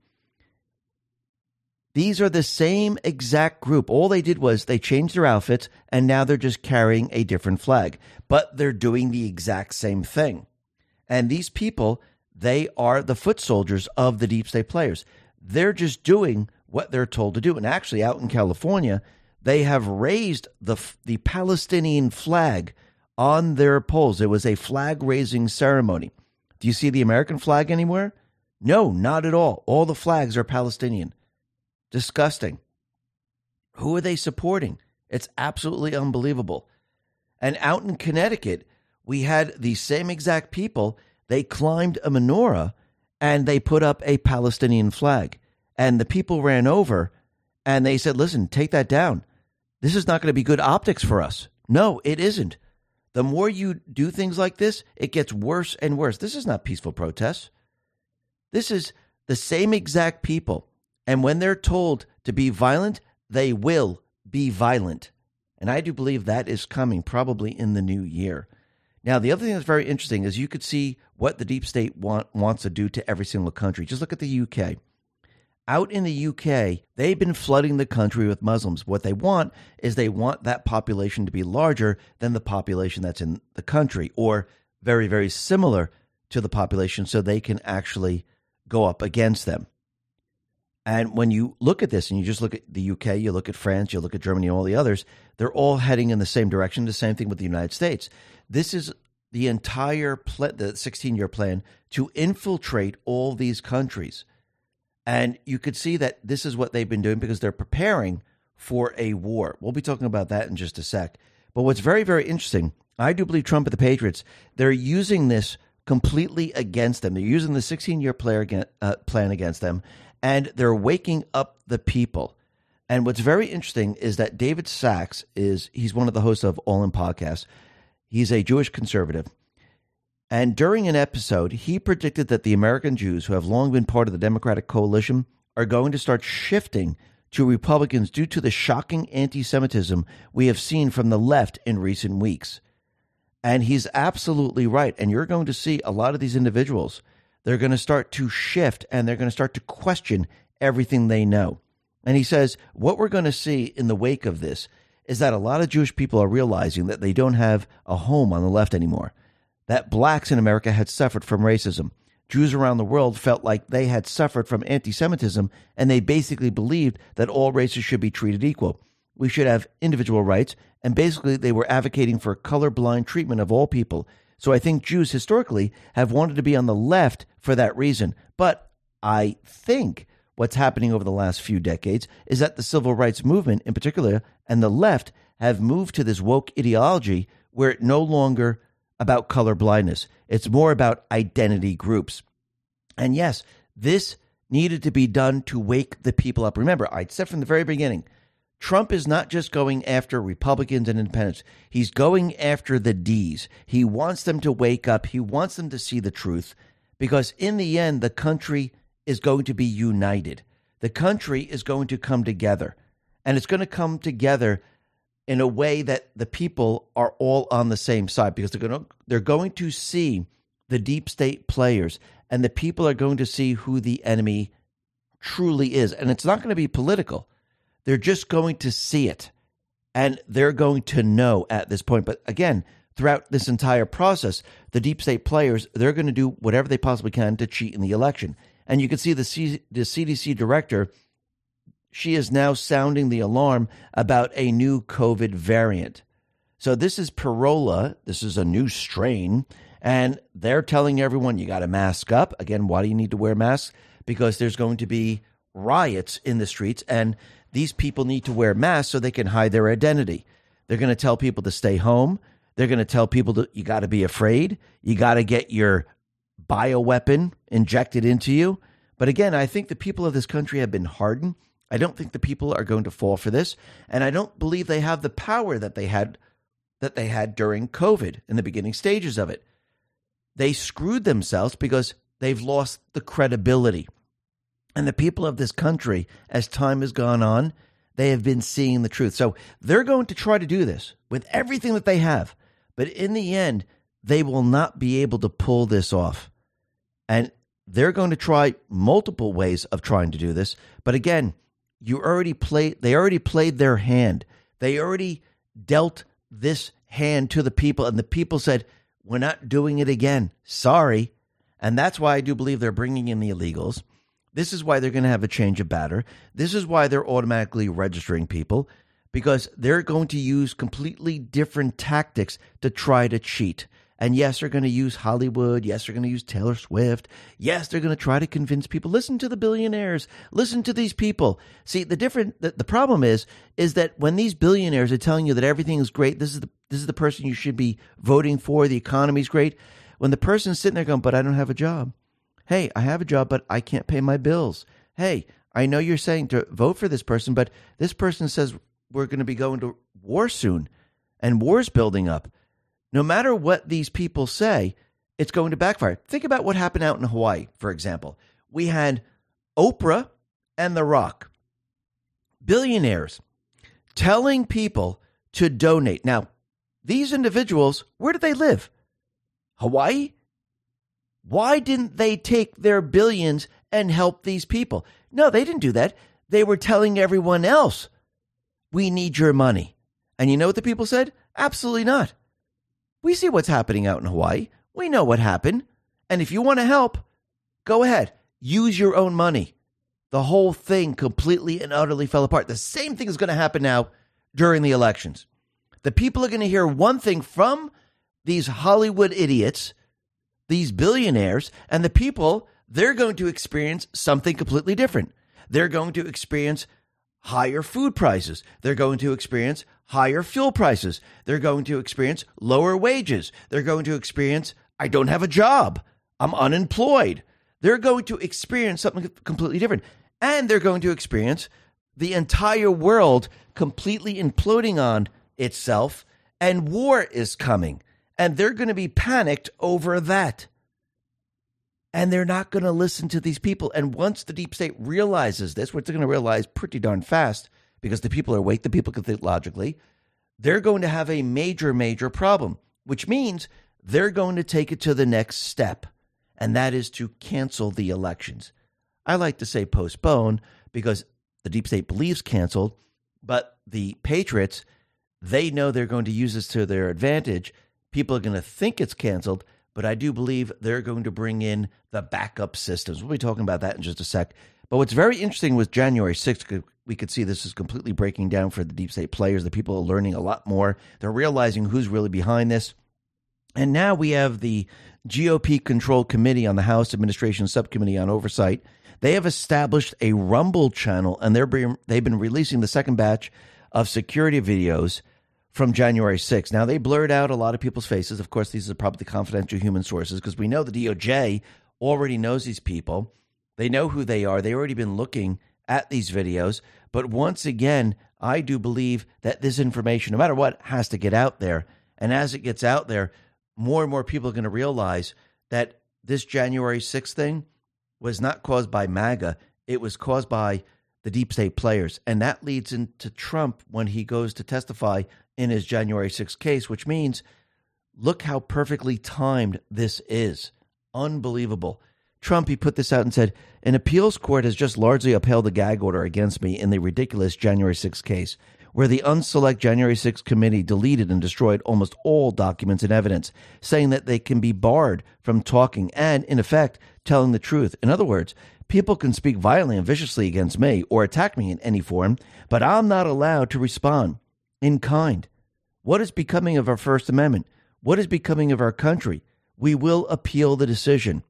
A: These are the same exact group. All they did was they changed their outfits and now they're just carrying a different flag, but they're doing the exact same thing. And these people, they are the foot soldiers of the deep state players. They're just doing what they're told to do. And actually, out in California, they have raised the, the Palestinian flag on their poles. It was a flag raising ceremony. Do you see the American flag anywhere? No, not at all. All the flags are Palestinian. Disgusting. Who are they supporting? It's absolutely unbelievable. And out in Connecticut, we had the same exact people. They climbed a menorah and they put up a Palestinian flag. And the people ran over and they said, listen, take that down. This is not going to be good optics for us. No, it isn't. The more you do things like this, it gets worse and worse. This is not peaceful protests. This is the same exact people and when they're told to be violent, they will be violent. And I do believe that is coming probably in the new year. Now, the other thing that's very interesting is you could see what the deep state want, wants to do to every single country. Just look at the UK. Out in the UK, they've been flooding the country with Muslims. What they want is they want that population to be larger than the population that's in the country, or very, very similar to the population so they can actually go up against them. And when you look at this and you just look at the UK, you look at France, you look at Germany, and all the others, they're all heading in the same direction. The same thing with the United States. This is the entire pl- the 16 year plan to infiltrate all these countries. And you could see that this is what they've been doing because they're preparing for a war. We'll be talking about that in just a sec. But what's very, very interesting, I do believe Trump and the Patriots, they're using this completely against them. They're using the 16 year uh, plan against them, and they're waking up the people. And what's very interesting is that David Sacks is he's one of the hosts of All In Podcast. He's a Jewish conservative. And during an episode, he predicted that the American Jews, who have long been part of the Democratic coalition, are going to start shifting to Republicans due to the shocking anti Semitism we have seen from the left in recent weeks. And he's absolutely right. And you're going to see a lot of these individuals, they're going to start to shift and they're going to start to question everything they know. And he says, what we're going to see in the wake of this is that a lot of Jewish people are realizing that they don't have a home on the left anymore, that blacks in America had suffered from racism. Jews around the world felt like they had suffered from anti Semitism, and they basically believed that all races should be treated equal. We should have individual rights, and basically they were advocating for colorblind treatment of all people. So I think Jews historically have wanted to be on the left for that reason. But I think what's happening over the last few decades is that the civil rights movement in particular and the left have moved to this woke ideology where it no longer about color blindness. It's more about identity groups. And yes, this needed to be done to wake the people up. Remember, I said from the very beginning, Trump is not just going after Republicans and independents. He's going after the D's. He wants them to wake up. He wants them to see the truth because in the end, the country is going to be united. The country is going to come together and it's going to come together in a way that the people are all on the same side because they're going to, they're going to see the deep state players and the people are going to see who the enemy truly is. And it's not going to be political they're just going to see it and they're going to know at this point. But again, throughout this entire process, the deep state players, they're going to do whatever they possibly can to cheat in the election. And you can see the, C- the CDC director, she is now sounding the alarm about a new COVID variant. So this is Pirola. This is a new strain. And they're telling everyone you got to mask up. Again, why do you need to wear masks? Because there's going to be riots in the streets. And these people need to wear masks so they can hide their identity. They're going to tell people to stay home. They're going to tell people that you got to be afraid. You got to get your bioweapon injected into you. But again, I think the people of this country have been hardened. I don't think the people are going to fall for this, and I don't believe they have the power that they had that they had during COVID in the beginning stages of it. They screwed themselves because they've lost the credibility. And the people of this country, as time has gone on, they have been seeing the truth. So they're going to try to do this with everything that they have. But in the end, they will not be able to pull this off. And they're going to try multiple ways of trying to do this. But again, you already played they already played their hand. They already dealt this hand to the people and the people said, "We're not doing it again. Sorry." And that's why I do believe they're bringing in the illegals. This is why they're going to have a change of batter. This is why they're automatically registering people because they're going to use completely different tactics to try to cheat. And yes, they're going to use Hollywood. Yes, they're going to use Taylor Swift. Yes, they're going to try to convince people. Listen to the billionaires. Listen to these people. See, the different the, the problem is is that when these billionaires are telling you that everything is great, this is the this is the person you should be voting for. The economy's great. When the person's sitting there going, "But I don't have a job. Hey, I have a job, but I can't pay my bills. Hey, I know you're saying to vote for this person, but this person says we're going to be going to war soon and war's building up. No matter what these people say, it's going to backfire. Think about what happened out in Hawaii, for example. We had Oprah and The Rock, billionaires, telling people to donate. Now, these individuals, where do they live? Hawaii? Why didn't they take their billions and help these people? No, they didn't do that. They were telling everyone else, we need your money. And you know what the people said? Absolutely not. We see what's happening out in Hawaii. We know what happened. And if you want to help, go ahead, use your own money. The whole thing completely and utterly fell apart. The same thing is going to happen now during the elections. The people are going to hear one thing from these Hollywood idiots, these billionaires, and the people, they're going to experience something completely different. They're going to experience higher food prices. They're going to experience higher fuel prices. They're going to experience lower wages. They're going to experience, I don't have a job. I'm unemployed. They're going to experience something completely different. And they're going to experience the entire world completely imploding on itself, and war is coming. And they're going to be panicked over that. And they're not going to listen to these people. And once the deep state realizes this, which they're going to realize pretty darn fast, because the people are awake, the people can think logically, they're going to have a major, major problem, which means they're going to take it to the next step, and that is to cancel the elections. I like to say postpone because the deep state believes canceled, but the patriots, they know they're going to use this to their advantage. People are going to think it's canceled, but I do believe they're going to bring in the backup systems. We'll be talking about that in just a sec. But what's very interesting with January 6th, we could see this is completely breaking down for the deep state players. The people are learning a lot more. They're realizing who's really behind this. And now we have the GOP controlled committee on the House Administration Subcommittee on Oversight. They have established a Rumble channel, and they're being, they've been releasing the second batch of security videos from January 6th. Now, they blurred out a lot of people's faces. Of course, these are probably confidential human sources because we know the DOJ already knows these people. They know who they are. They've already been looking at these videos. But once again, I do believe that this information, no matter what, has to get out there. And as it gets out there, more and more people are going to realize that this January 6th thing was not caused by MAGA, it was caused by the deep state players. And that leads into Trump when he goes to testify in his January 6th case, which means look how perfectly timed this is. Unbelievable. Trump, he put this out and said, An appeals court has just largely upheld the gag order against me in the ridiculous January 6th case, where the unselect January 6th committee deleted and destroyed almost all documents and evidence, saying that they can be barred from talking and, in effect, telling the truth. In other words, people can speak violently and viciously against me or attack me in any form, but I'm not allowed to respond in kind. What is becoming of our First Amendment? What is becoming of our country? We will appeal the decision.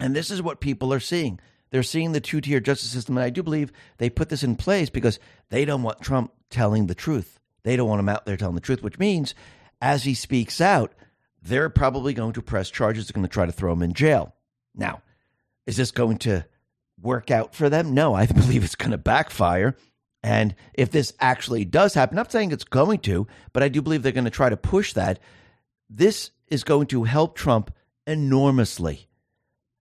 A: And this is what people are seeing. They're seeing the two tier justice system. And I do believe they put this in place because they don't want Trump telling the truth. They don't want him out there telling the truth, which means as he speaks out, they're probably going to press charges. They're going to try to throw him in jail. Now, is this going to work out for them? No, I believe it's going to backfire. And if this actually does happen, I'm not saying it's going to, but I do believe they're going to try to push that. This is going to help Trump enormously,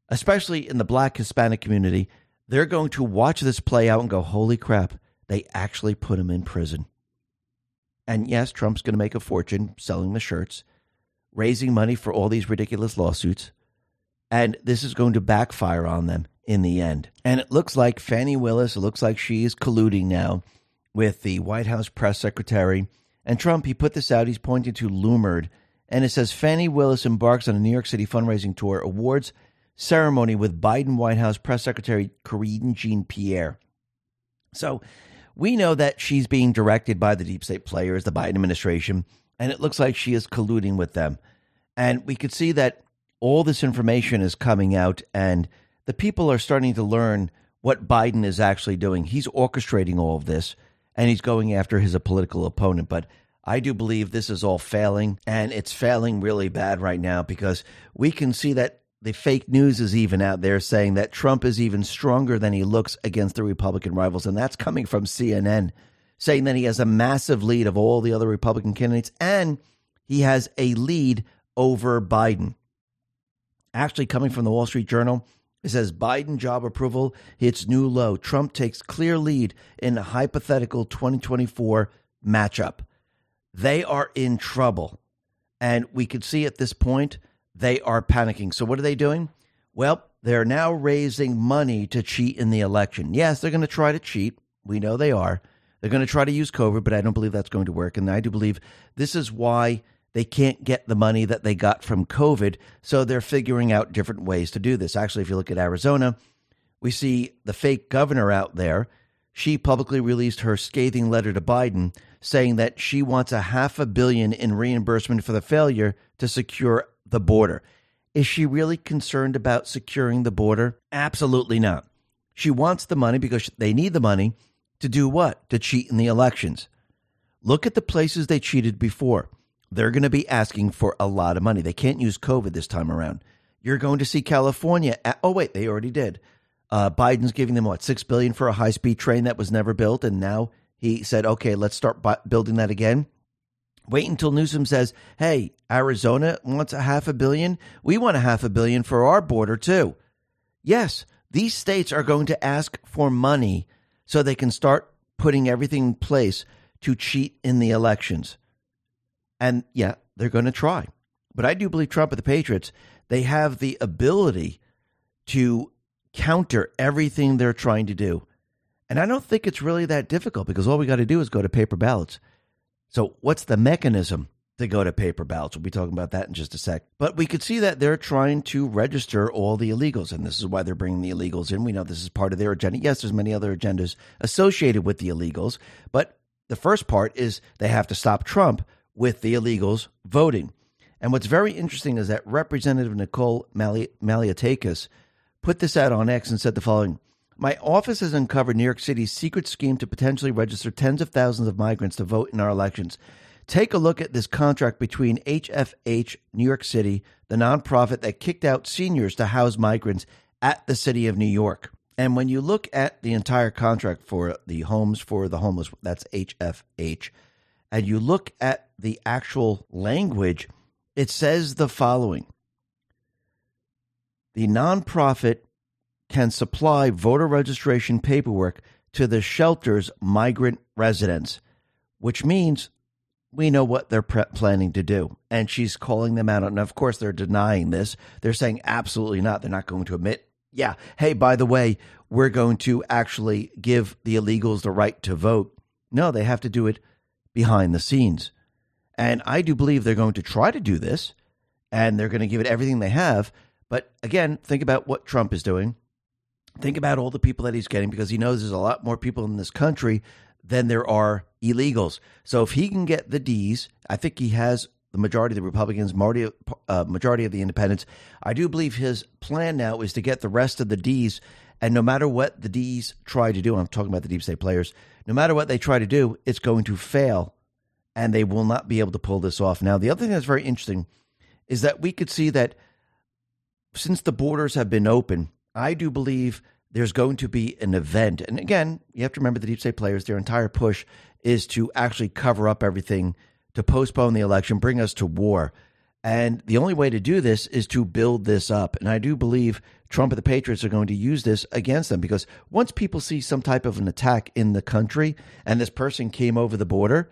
A: especially in the black Hispanic community. They're going to watch this play out and go, holy crap, they actually put him in prison. And yes, Trump's going to make a fortune selling the shirts, raising money for all these ridiculous lawsuits. And this is going to backfire on them in the end. And it looks like Fannie Willis, it looks like she is colluding now with the White House press secretary. And Trump, he put this out, he's pointing to Loomered. And it says Fannie Willis embarks on a New York City fundraising tour, awards ceremony with Biden White House press secretary Karine Jean Pierre. So we know that she's being directed by the deep state players, the Biden administration, and it looks like she is colluding with them. And we could see that all this information is coming out and the people are starting to learn what Biden is actually doing. He's orchestrating all of this and he's going after his political opponent. But I do believe this is all failing and it's failing really bad right now because we can see that the fake news is even out there saying that Trump is even stronger than he looks against the Republican rivals. And that's coming from CNN saying that he has a massive lead of all the other Republican candidates and he has a lead over Biden. Actually, coming from the Wall Street Journal, it says Biden job approval hits new low. Trump takes clear lead in a hypothetical 2024 matchup. They are in trouble. And we could see at this point they are panicking. So, what are they doing? Well, they're now raising money to cheat in the election. Yes, they're going to try to cheat. We know they are. They're going to try to use COVID, but I don't believe that's going to work. And I do believe this is why they can't get the money that they got from COVID. So they're figuring out different ways to do this. Actually, if you look at Arizona, we see the fake governor out there. She publicly released her scathing letter to Biden saying that she wants a half a billion in reimbursement for the failure to secure the border. Is she really concerned about securing the border? Absolutely not. She wants the money because they need the money to do what? To cheat in the elections. Look at the places they cheated before. They're going to be asking for a lot of money. They can't use COVID this time around. You're going to see California. At, oh wait, they already did. Uh, Biden's giving them what six billion for a high speed train that was never built, and now he said, "Okay, let's start building that again." Wait until Newsom says, "Hey, Arizona wants a half a billion. We want a half a billion for our border too." Yes, these states are going to ask for money so they can start putting everything in place to cheat in the elections. And yeah, they're going to try. But I do believe Trump and the Patriots, they have the ability to counter everything they're trying to do. And I don't think it's really that difficult because all we got to do is go to paper ballots. So, what's the mechanism to go to paper ballots? We'll be talking about that in just a sec. But we could see that they're trying to register all the illegals, and this is why they're bringing the illegals in. We know this is part of their agenda. Yes, there's many other agendas associated with the illegals, but the first part is they have to stop Trump with the illegals voting. And what's very interesting is that Representative Nicole Mali- put this out on X and said the following My office has uncovered New York City's secret scheme to potentially register tens of thousands of migrants to vote in our elections. Take a look at this contract between HFH New York City, the nonprofit that kicked out seniors to house migrants at the city of New York. And when you look at the entire contract for the homes for the homeless, that's HFH, and you look at the actual language, it says the following The nonprofit can supply voter registration paperwork to the shelter's migrant residents, which means we know what they're pre- planning to do. And she's calling them out. And of course, they're denying this. They're saying absolutely not. They're not going to admit yeah, hey, by the way, we're going to actually give the illegals the right to vote. No, they have to do it behind the scenes. And I do believe they're going to try to do this and they're going to give it everything they have. But again, think about what Trump is doing. Think about all the people that he's getting because he knows there's a lot more people in this country than there are illegals. So if he can get the D's, I think he has the majority of the Republicans, majority, uh, majority of the independents. I do believe his plan now is to get the rest of the D's. And no matter what the D's try to do, I'm talking about the deep state players, no matter what they try to do, it's going to fail and they will not be able to pull this off. Now, the other thing that's very interesting is that we could see that since the borders have been open, I do believe there's going to be an event. And again, you have to remember the deep state players, their entire push is to actually cover up everything to postpone the election, bring us to war. And the only way to do this is to build this up. And I do believe Trump and the Patriots are going to use this against them because once people see some type of an attack in the country and this person came over the border,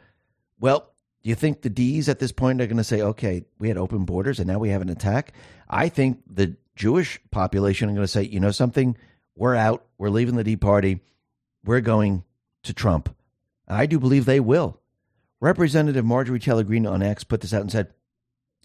A: well, do you think the D's at this point are going to say, okay, we had open borders and now we have an attack? I think the Jewish population are going to say, you know something? We're out. We're leaving the D party. We're going to Trump. I do believe they will. Representative Marjorie Taylor Greene on X put this out and said,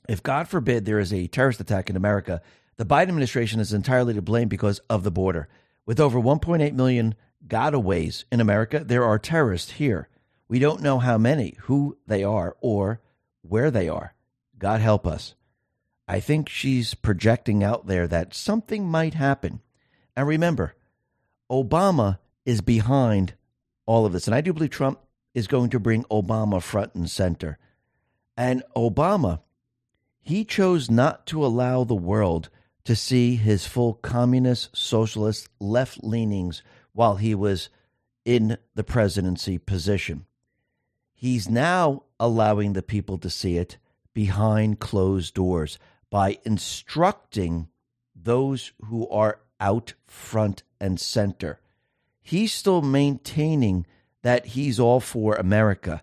A: if God forbid there is a terrorist attack in America, the Biden administration is entirely to blame because of the border. With over 1.8 million gotaways in America, there are terrorists here. We don't know how many, who they are, or where they are. God help us. I think she's projecting out there that something might happen. And remember, Obama is behind all of this. And I do believe Trump is going to bring Obama front and center. And Obama, he chose not to allow the world to see his full communist, socialist, left leanings while he was in the presidency position. He's now allowing the people to see it behind closed doors by instructing those who are out front and center. He's still maintaining that he's all for America.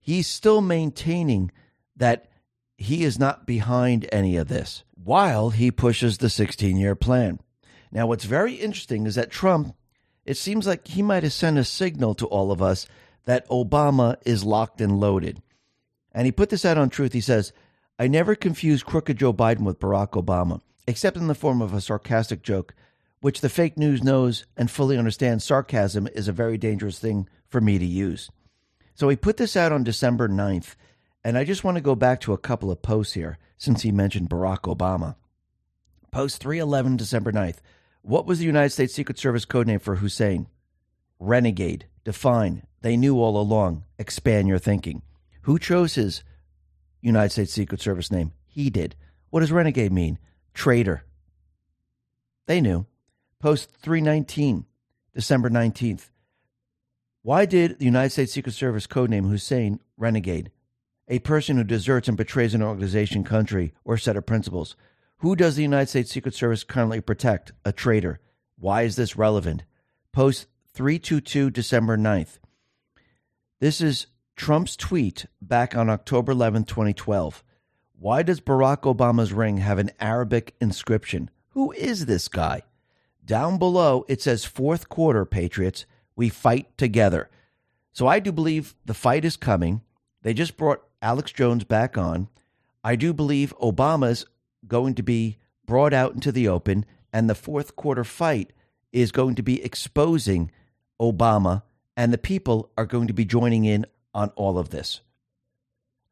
A: He's still maintaining that he is not behind any of this while he pushes the 16 year plan. Now, what's very interesting is that Trump, it seems like he might have sent a signal to all of us that Obama is locked and loaded. And he put this out on Truth. He says, I never confuse crooked Joe Biden with Barack Obama, except in the form of a sarcastic joke, which the fake news knows and fully understands sarcasm is a very dangerous thing for me to use. So he put this out on December 9th, and I just want to go back to a couple of posts here since he mentioned Barack Obama. Post 311, December 9th. What was the United States Secret Service codename for Hussein? Renegade. Define. They knew all along. Expand your thinking. Who chose his United States Secret Service name? He did. What does renegade mean? Traitor. They knew. Post 319, December 19th. Why did the United States Secret Service codename Hussein renegade? A person who deserts and betrays an organization, country, or set of principles. Who does the United States Secret Service currently protect? A traitor. Why is this relevant? Post 322, December 9th. This is Trump's tweet back on October 11, 2012. Why does Barack Obama's ring have an Arabic inscription? Who is this guy? Down below, it says fourth quarter, Patriots. We fight together. So I do believe the fight is coming. They just brought Alex Jones back on. I do believe Obama's going to be brought out into the open, and the fourth quarter fight is going to be exposing Obama, and the people are going to be joining in on all of this.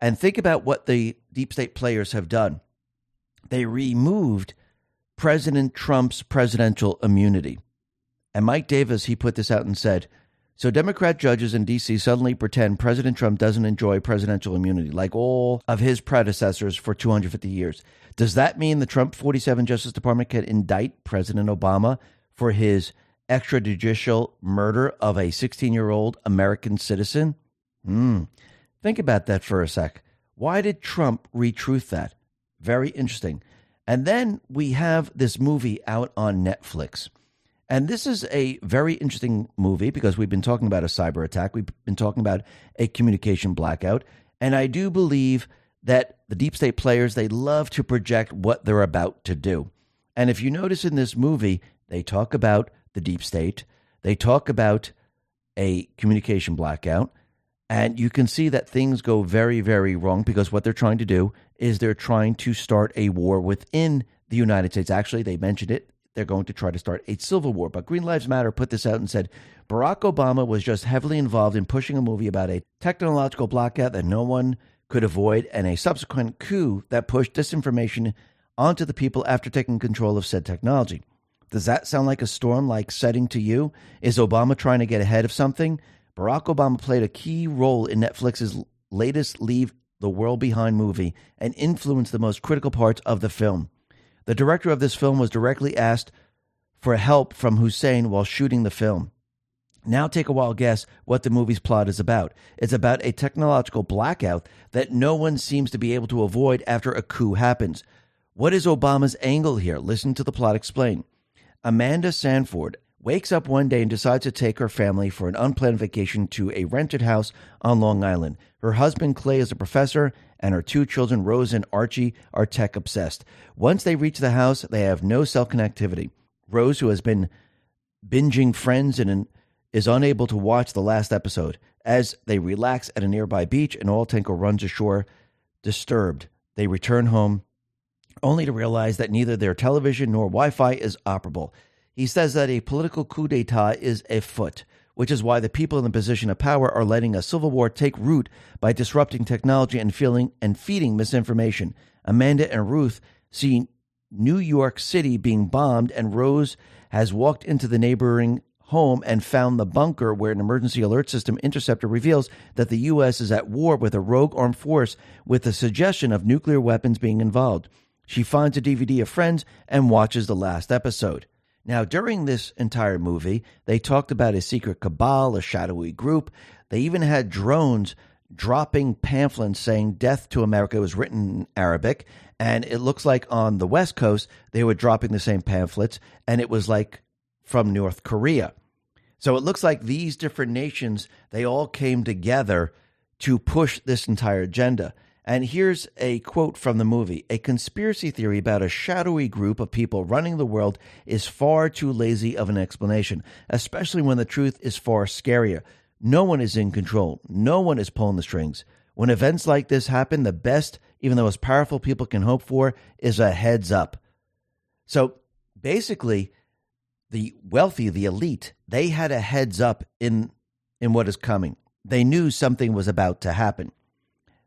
A: And think about what the deep state players have done. They removed President Trump's presidential immunity. And Mike Davis, he put this out and said, so Democrat judges in D.C. suddenly pretend President Trump doesn't enjoy presidential immunity like all of his predecessors for 250 years. Does that mean the Trump 47 Justice Department can indict President Obama for his extrajudicial murder of a 16 year old American citizen? Hmm. Think about that for a sec. Why did Trump retruth that? Very interesting. And then we have this movie out on Netflix. And this is a very interesting movie because we've been talking about a cyber attack. We've been talking about a communication blackout. And I do believe that the deep state players, they love to project what they're about to do. And if you notice in this movie, they talk about the deep state, they talk about a communication blackout, and you can see that things go very, very wrong because what they're trying to do is they're trying to start a war within the United States. Actually, they mentioned it. They're going to try to start a civil war. But Green Lives Matter put this out and said Barack Obama was just heavily involved in pushing a movie about a technological blackout that no one could avoid and a subsequent coup that pushed disinformation onto the people after taking control of said technology. Does that sound like a storm like setting to you? Is Obama trying to get ahead of something? Barack Obama played a key role in Netflix's latest Leave the World Behind movie and influenced the most critical parts of the film. The director of this film was directly asked for help from Hussein while shooting the film. Now take a wild guess what the movie's plot is about. It's about a technological blackout that no one seems to be able to avoid after a coup happens. What is Obama's angle here? Listen to the plot explain. Amanda Sandford wakes up one day and decides to take her family for an unplanned vacation to a rented house on Long Island. Her husband, Clay, is a professor, and her two children, Rose and Archie, are tech obsessed. Once they reach the house, they have no cell connectivity. Rose, who has been binging Friends and an is unable to watch the last episode. As they relax at a nearby beach, an oil tanker runs ashore. Disturbed, they return home only to realize that neither their television nor Wi Fi is operable. He says that a political coup d'etat is afoot, which is why the people in the position of power are letting a civil war take root by disrupting technology and feeling and feeding misinformation. Amanda and Ruth see New York City being bombed, and Rose has walked into the neighboring home and found the bunker where an emergency alert system interceptor reveals that the U.S. is at war with a rogue armed force with the suggestion of nuclear weapons being involved. She finds a DVD of Friends and watches the last episode. Now, during this entire movie, they talked about a secret cabal, a shadowy group. They even had drones dropping pamphlets saying death to America was written in Arabic. And it looks like on the West Coast, they were dropping the same pamphlets, and it was like from North Korea. So it looks like these different nations, they all came together to push this entire agenda. And here's a quote from the movie A conspiracy theory about a shadowy group of people running the world is far too lazy of an explanation, especially when the truth is far scarier. No one is in control, no one is pulling the strings. When events like this happen, the best, even the most powerful people can hope for is a heads up. So basically, the wealthy, the elite, they had a heads up in in what is coming. They knew something was about to happen.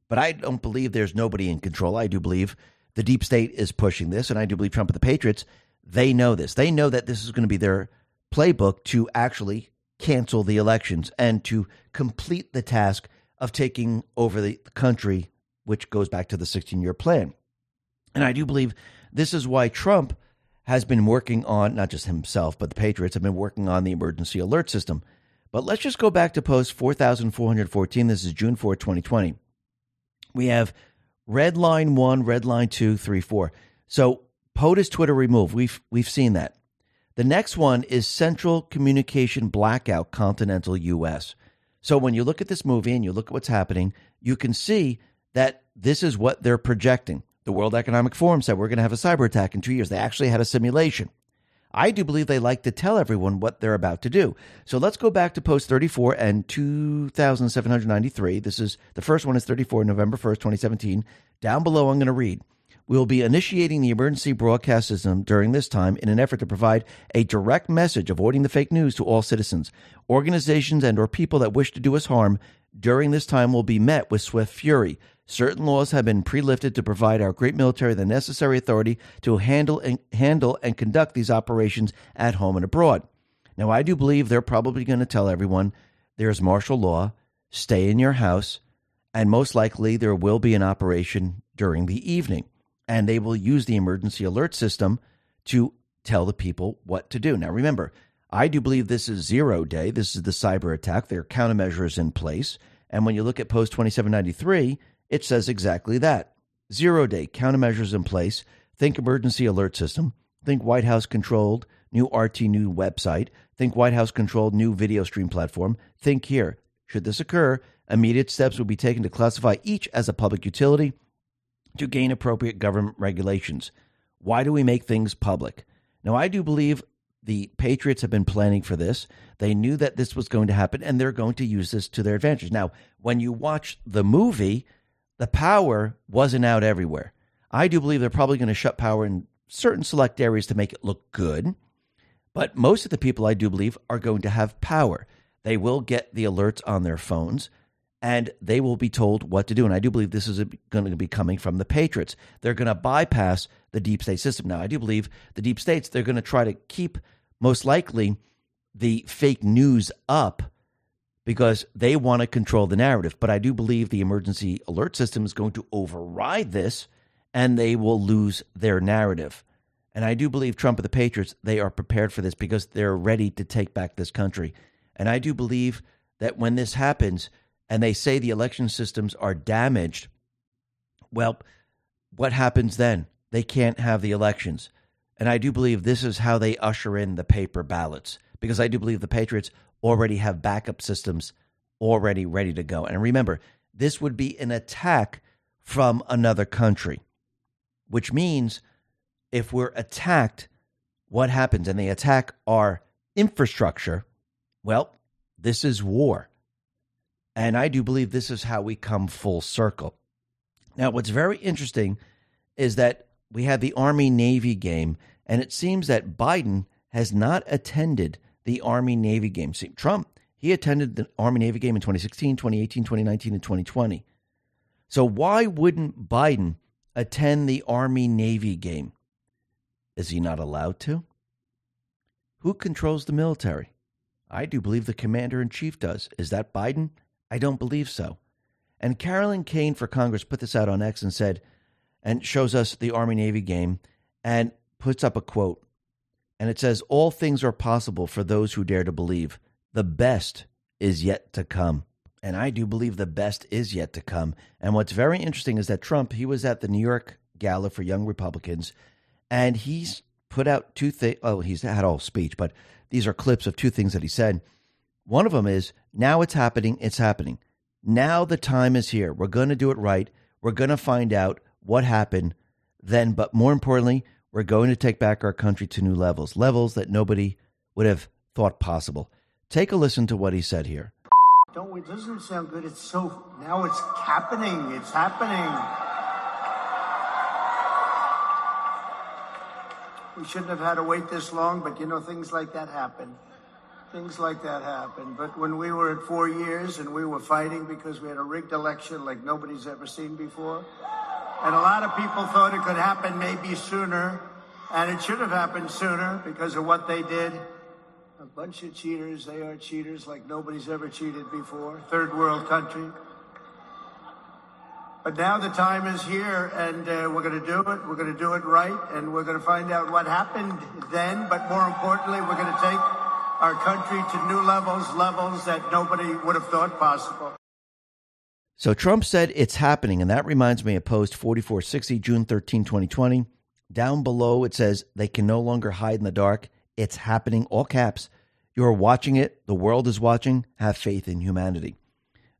A: But I don't believe there's nobody in control. I do believe the deep state is pushing this, and I do believe Trump and the Patriots, they know this. They know that this is going to be their playbook to actually cancel the elections and to complete the task of taking over the country, which goes back to the 16 year plan. And I do believe this is why Trump has been working on, not just himself, but the Patriots have been working on the emergency alert system. But let's just go back to post 4414. This is June 4, 2020. We have red line one, red line two, three, four. So POTUS Twitter remove. We've we've seen that. The next one is Central Communication Blackout Continental US. So when you look at this movie and you look at what's happening, you can see that this is what they're projecting. The World Economic Forum said we're going to have a cyber attack in two years. They actually had a simulation. I do believe they like to tell everyone what they're about to do. So let's go back to post 34 and 2793. This is the first one is 34 November 1st, 2017. Down below I'm going to read. We will be initiating the emergency broadcast system during this time in an effort to provide a direct message avoiding the fake news to all citizens. Organizations and or people that wish to do us harm during this time will be met with swift fury. Certain laws have been pre-lifted to provide our great military the necessary authority to handle and handle and conduct these operations at home and abroad. Now, I do believe they're probably going to tell everyone there's martial law, stay in your house, and most likely there will be an operation during the evening and they will use the emergency alert system to tell the people what to do. Now, remember, I do believe this is zero day. This is the cyber attack. There are countermeasures in place. And when you look at post 2793, it says exactly that zero day, countermeasures in place. Think emergency alert system. Think White House controlled new RT new website. Think White House controlled new video stream platform. Think here. Should this occur, immediate steps will be taken to classify each as a public utility to gain appropriate government regulations. Why do we make things public? Now, I do believe the Patriots have been planning for this. They knew that this was going to happen, and they're going to use this to their advantage. Now, when you watch the movie, the power wasn't out everywhere. I do believe they're probably going to shut power in certain select areas to make it look good. But most of the people, I do believe, are going to have power. They will get the alerts on their phones and they will be told what to do. And I do believe this is going to be coming from the Patriots. They're going to bypass the deep state system. Now, I do believe the deep states, they're going to try to keep, most likely, the fake news up because they want to control the narrative. But I do believe the emergency alert system is going to override this and they will lose their narrative. And I do believe Trump and the Patriots, they are prepared for this because they're ready to take back this country. And I do believe that when this happens, and they say the election systems are damaged, well, what happens then? They can't have the elections. And I do believe this is how they usher in the paper ballots because I do believe the Patriots already have backup systems already ready to go. And remember, this would be an attack from another country, which means if we're attacked, what happens? And they attack our infrastructure. Well, this is war. And I do believe this is how we come full circle. Now, what's very interesting is that we had the Army Navy game, and it seems that Biden has not attended the Army Navy game. See, Trump, he attended the Army Navy game in 2016, 2018, 2019, and 2020. So, why wouldn't Biden attend the Army Navy game? Is he not allowed to? Who controls the military? I do believe the commander in chief does. Is that Biden? I don't believe so. And Carolyn Kane for Congress put this out on X and said, and shows us the Army Navy game and puts up a quote. And it says, All things are possible for those who dare to believe. The best is yet to come. And I do believe the best is yet to come. And what's very interesting is that Trump, he was at the New York Gala for Young Republicans, and he's put out two things. Oh, he's had all speech, but these are clips of two things that he said. One of them is now it's happening, it's happening. Now the time is here. We're going to do it right. We're going to find out what happened then, but more importantly, we're going to take back our country to new levels, levels that nobody would have thought possible. Take a listen to what he said here.
B: don't we? Doesn't it sound good? It's so now it's happening. It's happening. We shouldn't have had to wait this long, but you know, things like that happen. Things like that happen. But when we were at four years and we were fighting because we had a rigged election like nobody's ever seen before, and a lot of people thought it could happen maybe sooner, and it should have happened sooner because of what they did. A bunch of cheaters. They are cheaters like nobody's ever cheated before. Third world country. But now the time is here, and uh, we're going to do it. We're going to do it right, and we're going to find out what happened then. But more importantly, we're going to take our country to new levels, levels that nobody would have thought possible.
A: So Trump said it's happening, and that reminds me of post 4460, June 13, 2020. Down below, it says they can no longer hide in the dark. It's happening, all caps. You're watching it. The world is watching. Have faith in humanity.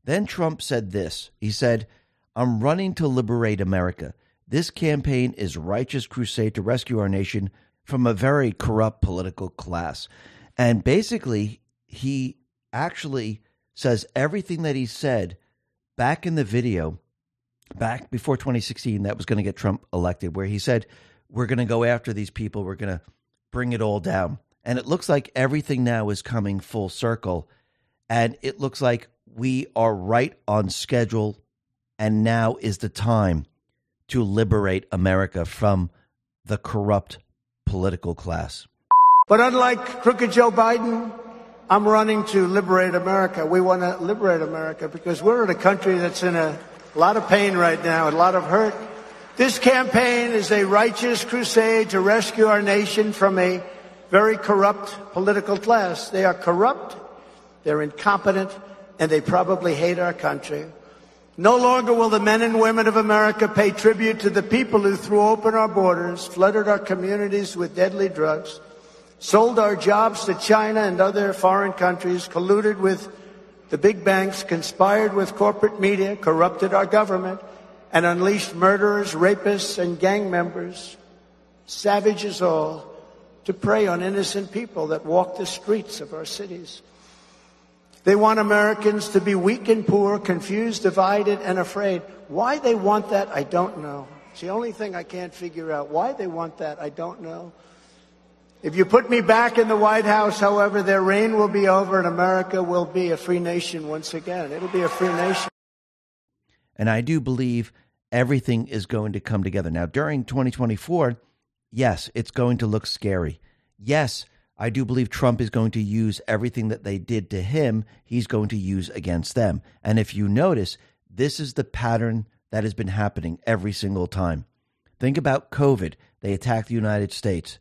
A: Then Trump said this. He said, I'm running to liberate America. This campaign is righteous crusade to rescue our nation from a very corrupt political class. And basically, he actually says everything that he said back in the video, back before 2016, that was going to get Trump elected, where he said, We're going to go after these people, we're going to bring it all down. And it looks like everything now is coming full circle. And it looks like we are right on schedule and now is the time to liberate America from the corrupt political class.
B: But unlike crooked Joe Biden, I'm running to liberate America. We want to liberate America because we're in a country that's in a lot of pain right now, a lot of hurt. This campaign is a righteous crusade to rescue our nation from a very corrupt political class. They are corrupt, they're incompetent, and they probably hate our country. No longer will the men and women of America pay tribute to the people who threw open our borders, flooded our communities with deadly drugs, sold our jobs to China and other foreign countries, colluded with the big banks, conspired with corporate media, corrupted our government, and unleashed murderers, rapists, and gang members, savages all, to prey on innocent people that walk the streets of our cities. They want Americans to be weak and poor, confused, divided, and afraid. Why they want that, I don't know. It's the only thing I can't figure out. Why they want that, I don't know. If you put me back in the White House, however, their reign will be over and America will be a free nation once again. It'll be a free nation.
A: And I do believe everything is going to come together. Now, during 2024, yes, it's going to look scary. Yes, I do believe Trump is going to use everything that they did to him, he's going to use against them. And if you notice, this is the pattern that has been happening every single time. Think about COVID. They attacked the United States.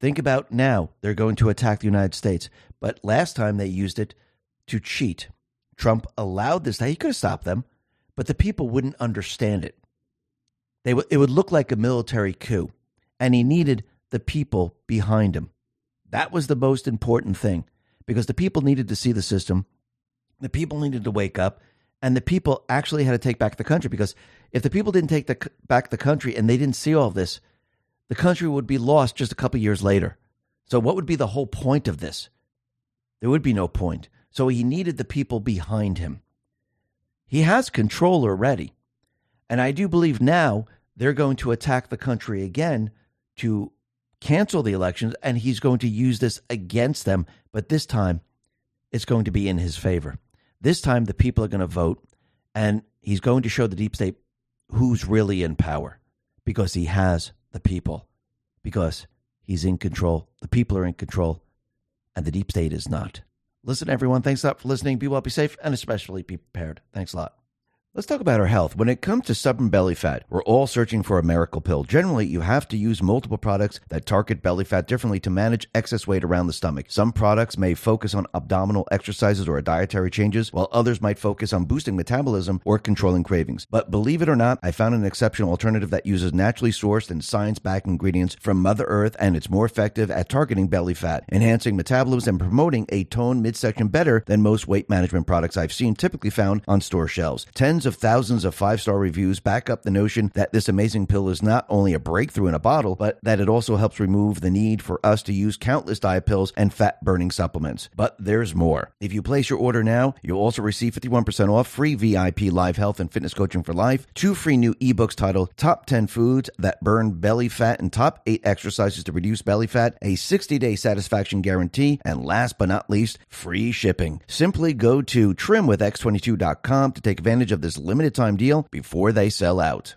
A: Think about now, they're going to attack the United States. But last time they used it to cheat. Trump allowed this. He could have stopped them, but the people wouldn't understand it. They w- it would look like a military coup, and he needed the people behind him. That was the most important thing because the people needed to see the system. The people needed to wake up and the people actually had to take back the country because if the people didn't take the, back the country and they didn't see all this, the country would be lost just a couple years later. So, what would be the whole point of this? There would be no point. So, he needed the people behind him. He has control already. And I do believe now they're going to attack the country again to cancel the elections, and he's going to use this against them. But this time, it's going to be in his favor. This time, the people are going to vote, and he's going to show the deep state who's really in power because he has the people, because he's in control. The people are in control, and the deep state is not. Listen, everyone. Thanks a lot for listening. Be well, be safe, and especially be prepared. Thanks a lot. Let's talk about our health. When it comes to stubborn belly fat, we're all searching for a miracle pill. Generally, you have to use multiple products that target belly fat differently to manage excess weight around the stomach. Some products may focus on abdominal exercises or dietary changes, while others might focus on boosting metabolism or controlling cravings. But believe it or not, I found an exceptional alternative that uses naturally sourced and science backed ingredients from Mother Earth, and it's more effective at targeting belly fat, enhancing metabolism, and promoting a toned midsection better than most weight management products I've seen typically found on store shelves. 10 Tens of thousands of five star reviews back up the notion that this amazing pill is not only a breakthrough in a bottle, but that it also helps remove the need for us to use countless diet pills and fat burning supplements. But there's more. If you place your order now, you'll also receive 51% off free VIP live health and fitness coaching for life, two free new ebooks titled Top 10 Foods That Burn Belly Fat and Top 8 Exercises to Reduce Belly Fat, a 60 day satisfaction guarantee, and last but not least, free shipping. Simply go to trimwithx22.com to take advantage of this limited time deal before they sell out.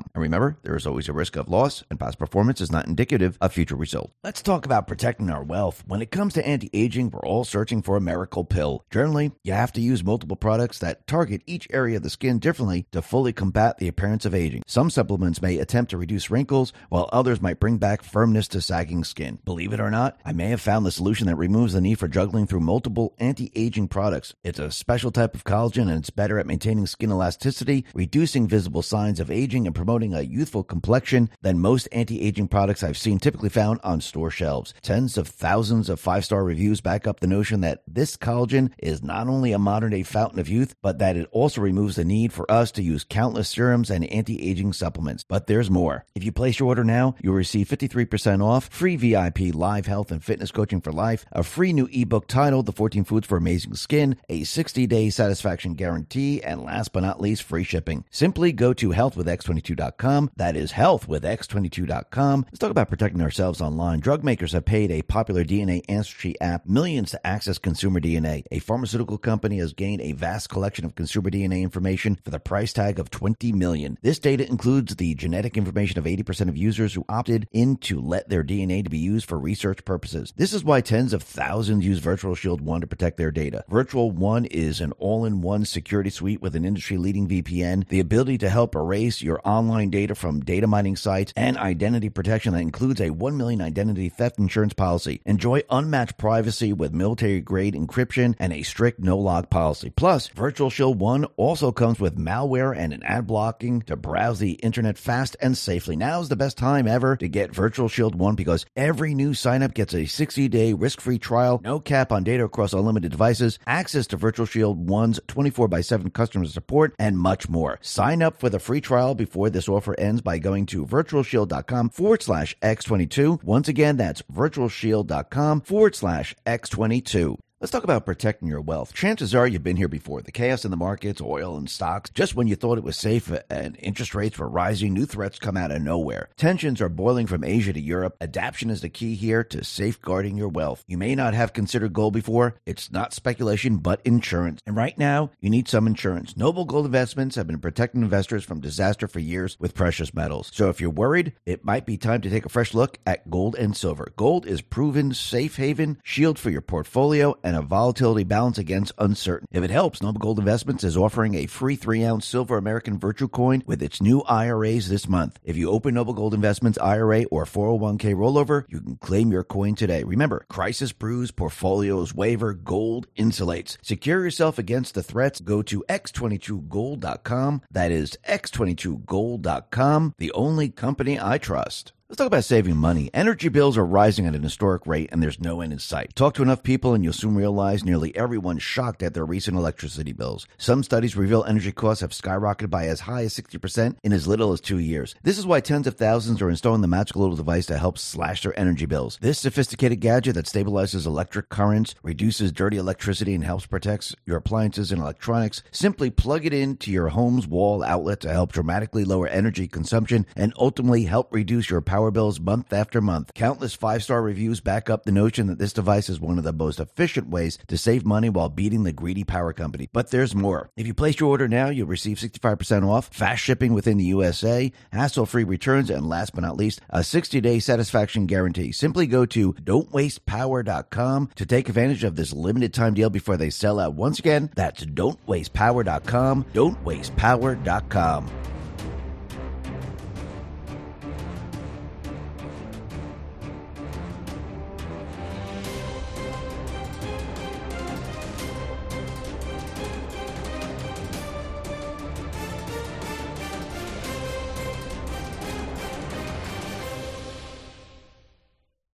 A: And remember, there is always a risk of loss, and past performance is not indicative of future results. Let's talk about protecting our wealth. When it comes to anti aging, we're all searching for a miracle pill. Generally, you have to use multiple products that target each area of the skin differently to fully combat the appearance of aging. Some supplements may attempt to reduce wrinkles, while others might bring back firmness to sagging skin. Believe it or not, I may have found the solution that removes the need for juggling through multiple anti aging products. It's a special type of collagen and it's better at maintaining skin elasticity, reducing visible signs of aging, and promoting a youthful complexion than most anti aging products I've seen typically found on store shelves. Tens of thousands of five star reviews back up the notion that this collagen is not only a modern day fountain of youth, but that it also removes the need for us to use countless serums and anti aging supplements. But there's more. If you place your order now, you'll receive 53% off, free VIP live health and fitness coaching for life, a free new ebook titled The 14 Foods for Amazing Skin, a 60 day satisfaction guarantee, and last but not least, free shipping. Simply go to healthwithx22.com. That is health with x22.com. Let's talk about protecting ourselves online. Drug makers have paid a popular DNA ancestry app millions to access consumer DNA. A pharmaceutical company has gained a vast collection of consumer DNA information for the price tag of 20 million. This data includes the genetic information of 80% of users who opted in to let their DNA to be used for research purposes. This is why tens of thousands use Virtual Shield 1 to protect their data. Virtual One is an all-in-one security suite with an industry-leading VPN, the ability to help erase your online data from data mining sites, and identity protection that includes a 1 million identity theft insurance policy. Enjoy unmatched privacy with military-grade encryption and a strict no-log policy. Plus, Virtual Shield 1 also comes with malware and an ad blocking to browse the internet fast and safely. Now is the best time ever to get Virtual Shield 1 because every new signup gets a 60-day risk-free trial, no cap on data across unlimited devices, access to Virtual Shield 1's 24 by 7 customer support, and much more. Sign up for the free trial before this offer ends by going to virtualshield.com forward slash X22. Once again, that's virtualshield.com forward slash X22. Let's talk about protecting your wealth. Chances are you've been here before. The chaos in the markets, oil and stocks, just when you thought it was safe uh, and interest rates were rising, new threats come out of nowhere. Tensions are boiling from Asia to Europe. Adaption is the key here to safeguarding your wealth. You may not have considered gold before. It's not speculation, but insurance. And right now, you need some insurance. Noble Gold Investments have been protecting investors from disaster for years with precious metals. So if you're worried, it might be time to take a fresh look at gold and silver. Gold is proven safe haven, shield for your portfolio, a volatility balance against uncertain. If it helps, Noble Gold Investments is offering a free three ounce silver American Virtue Coin with its new IRAs this month. If you open Noble Gold Investments IRA or 401k rollover, you can claim your coin today. Remember, crisis brews, portfolios waver, gold insulates. Secure yourself against the threats. Go to x22gold.com. That is x22gold.com, the only company I trust. Let's talk about saving money. Energy bills are rising at an historic rate and there's no end in sight. Talk to enough people and you'll soon realize nearly everyone's shocked at their recent electricity bills. Some studies reveal energy costs have skyrocketed by as high as 60% in as little as two years. This is why tens of thousands are installing the magical little device to help slash their energy bills. This sophisticated gadget that stabilizes electric currents, reduces dirty electricity, and helps protect your appliances and electronics. Simply plug it into your home's wall outlet to help dramatically lower energy consumption and ultimately help reduce your power power bills month after month. Countless five star reviews back up the notion that this device is one of the most efficient ways to save money while beating the greedy power company. But there's more. If you place your order now, you'll receive 65% off, fast shipping within the USA, hassle free returns, and last but not least, a 60 day satisfaction guarantee. Simply go to don'twastepower.com to take advantage of this limited time deal before they sell out. Once again, that's don'twastepower.com. Don'twastepower.com.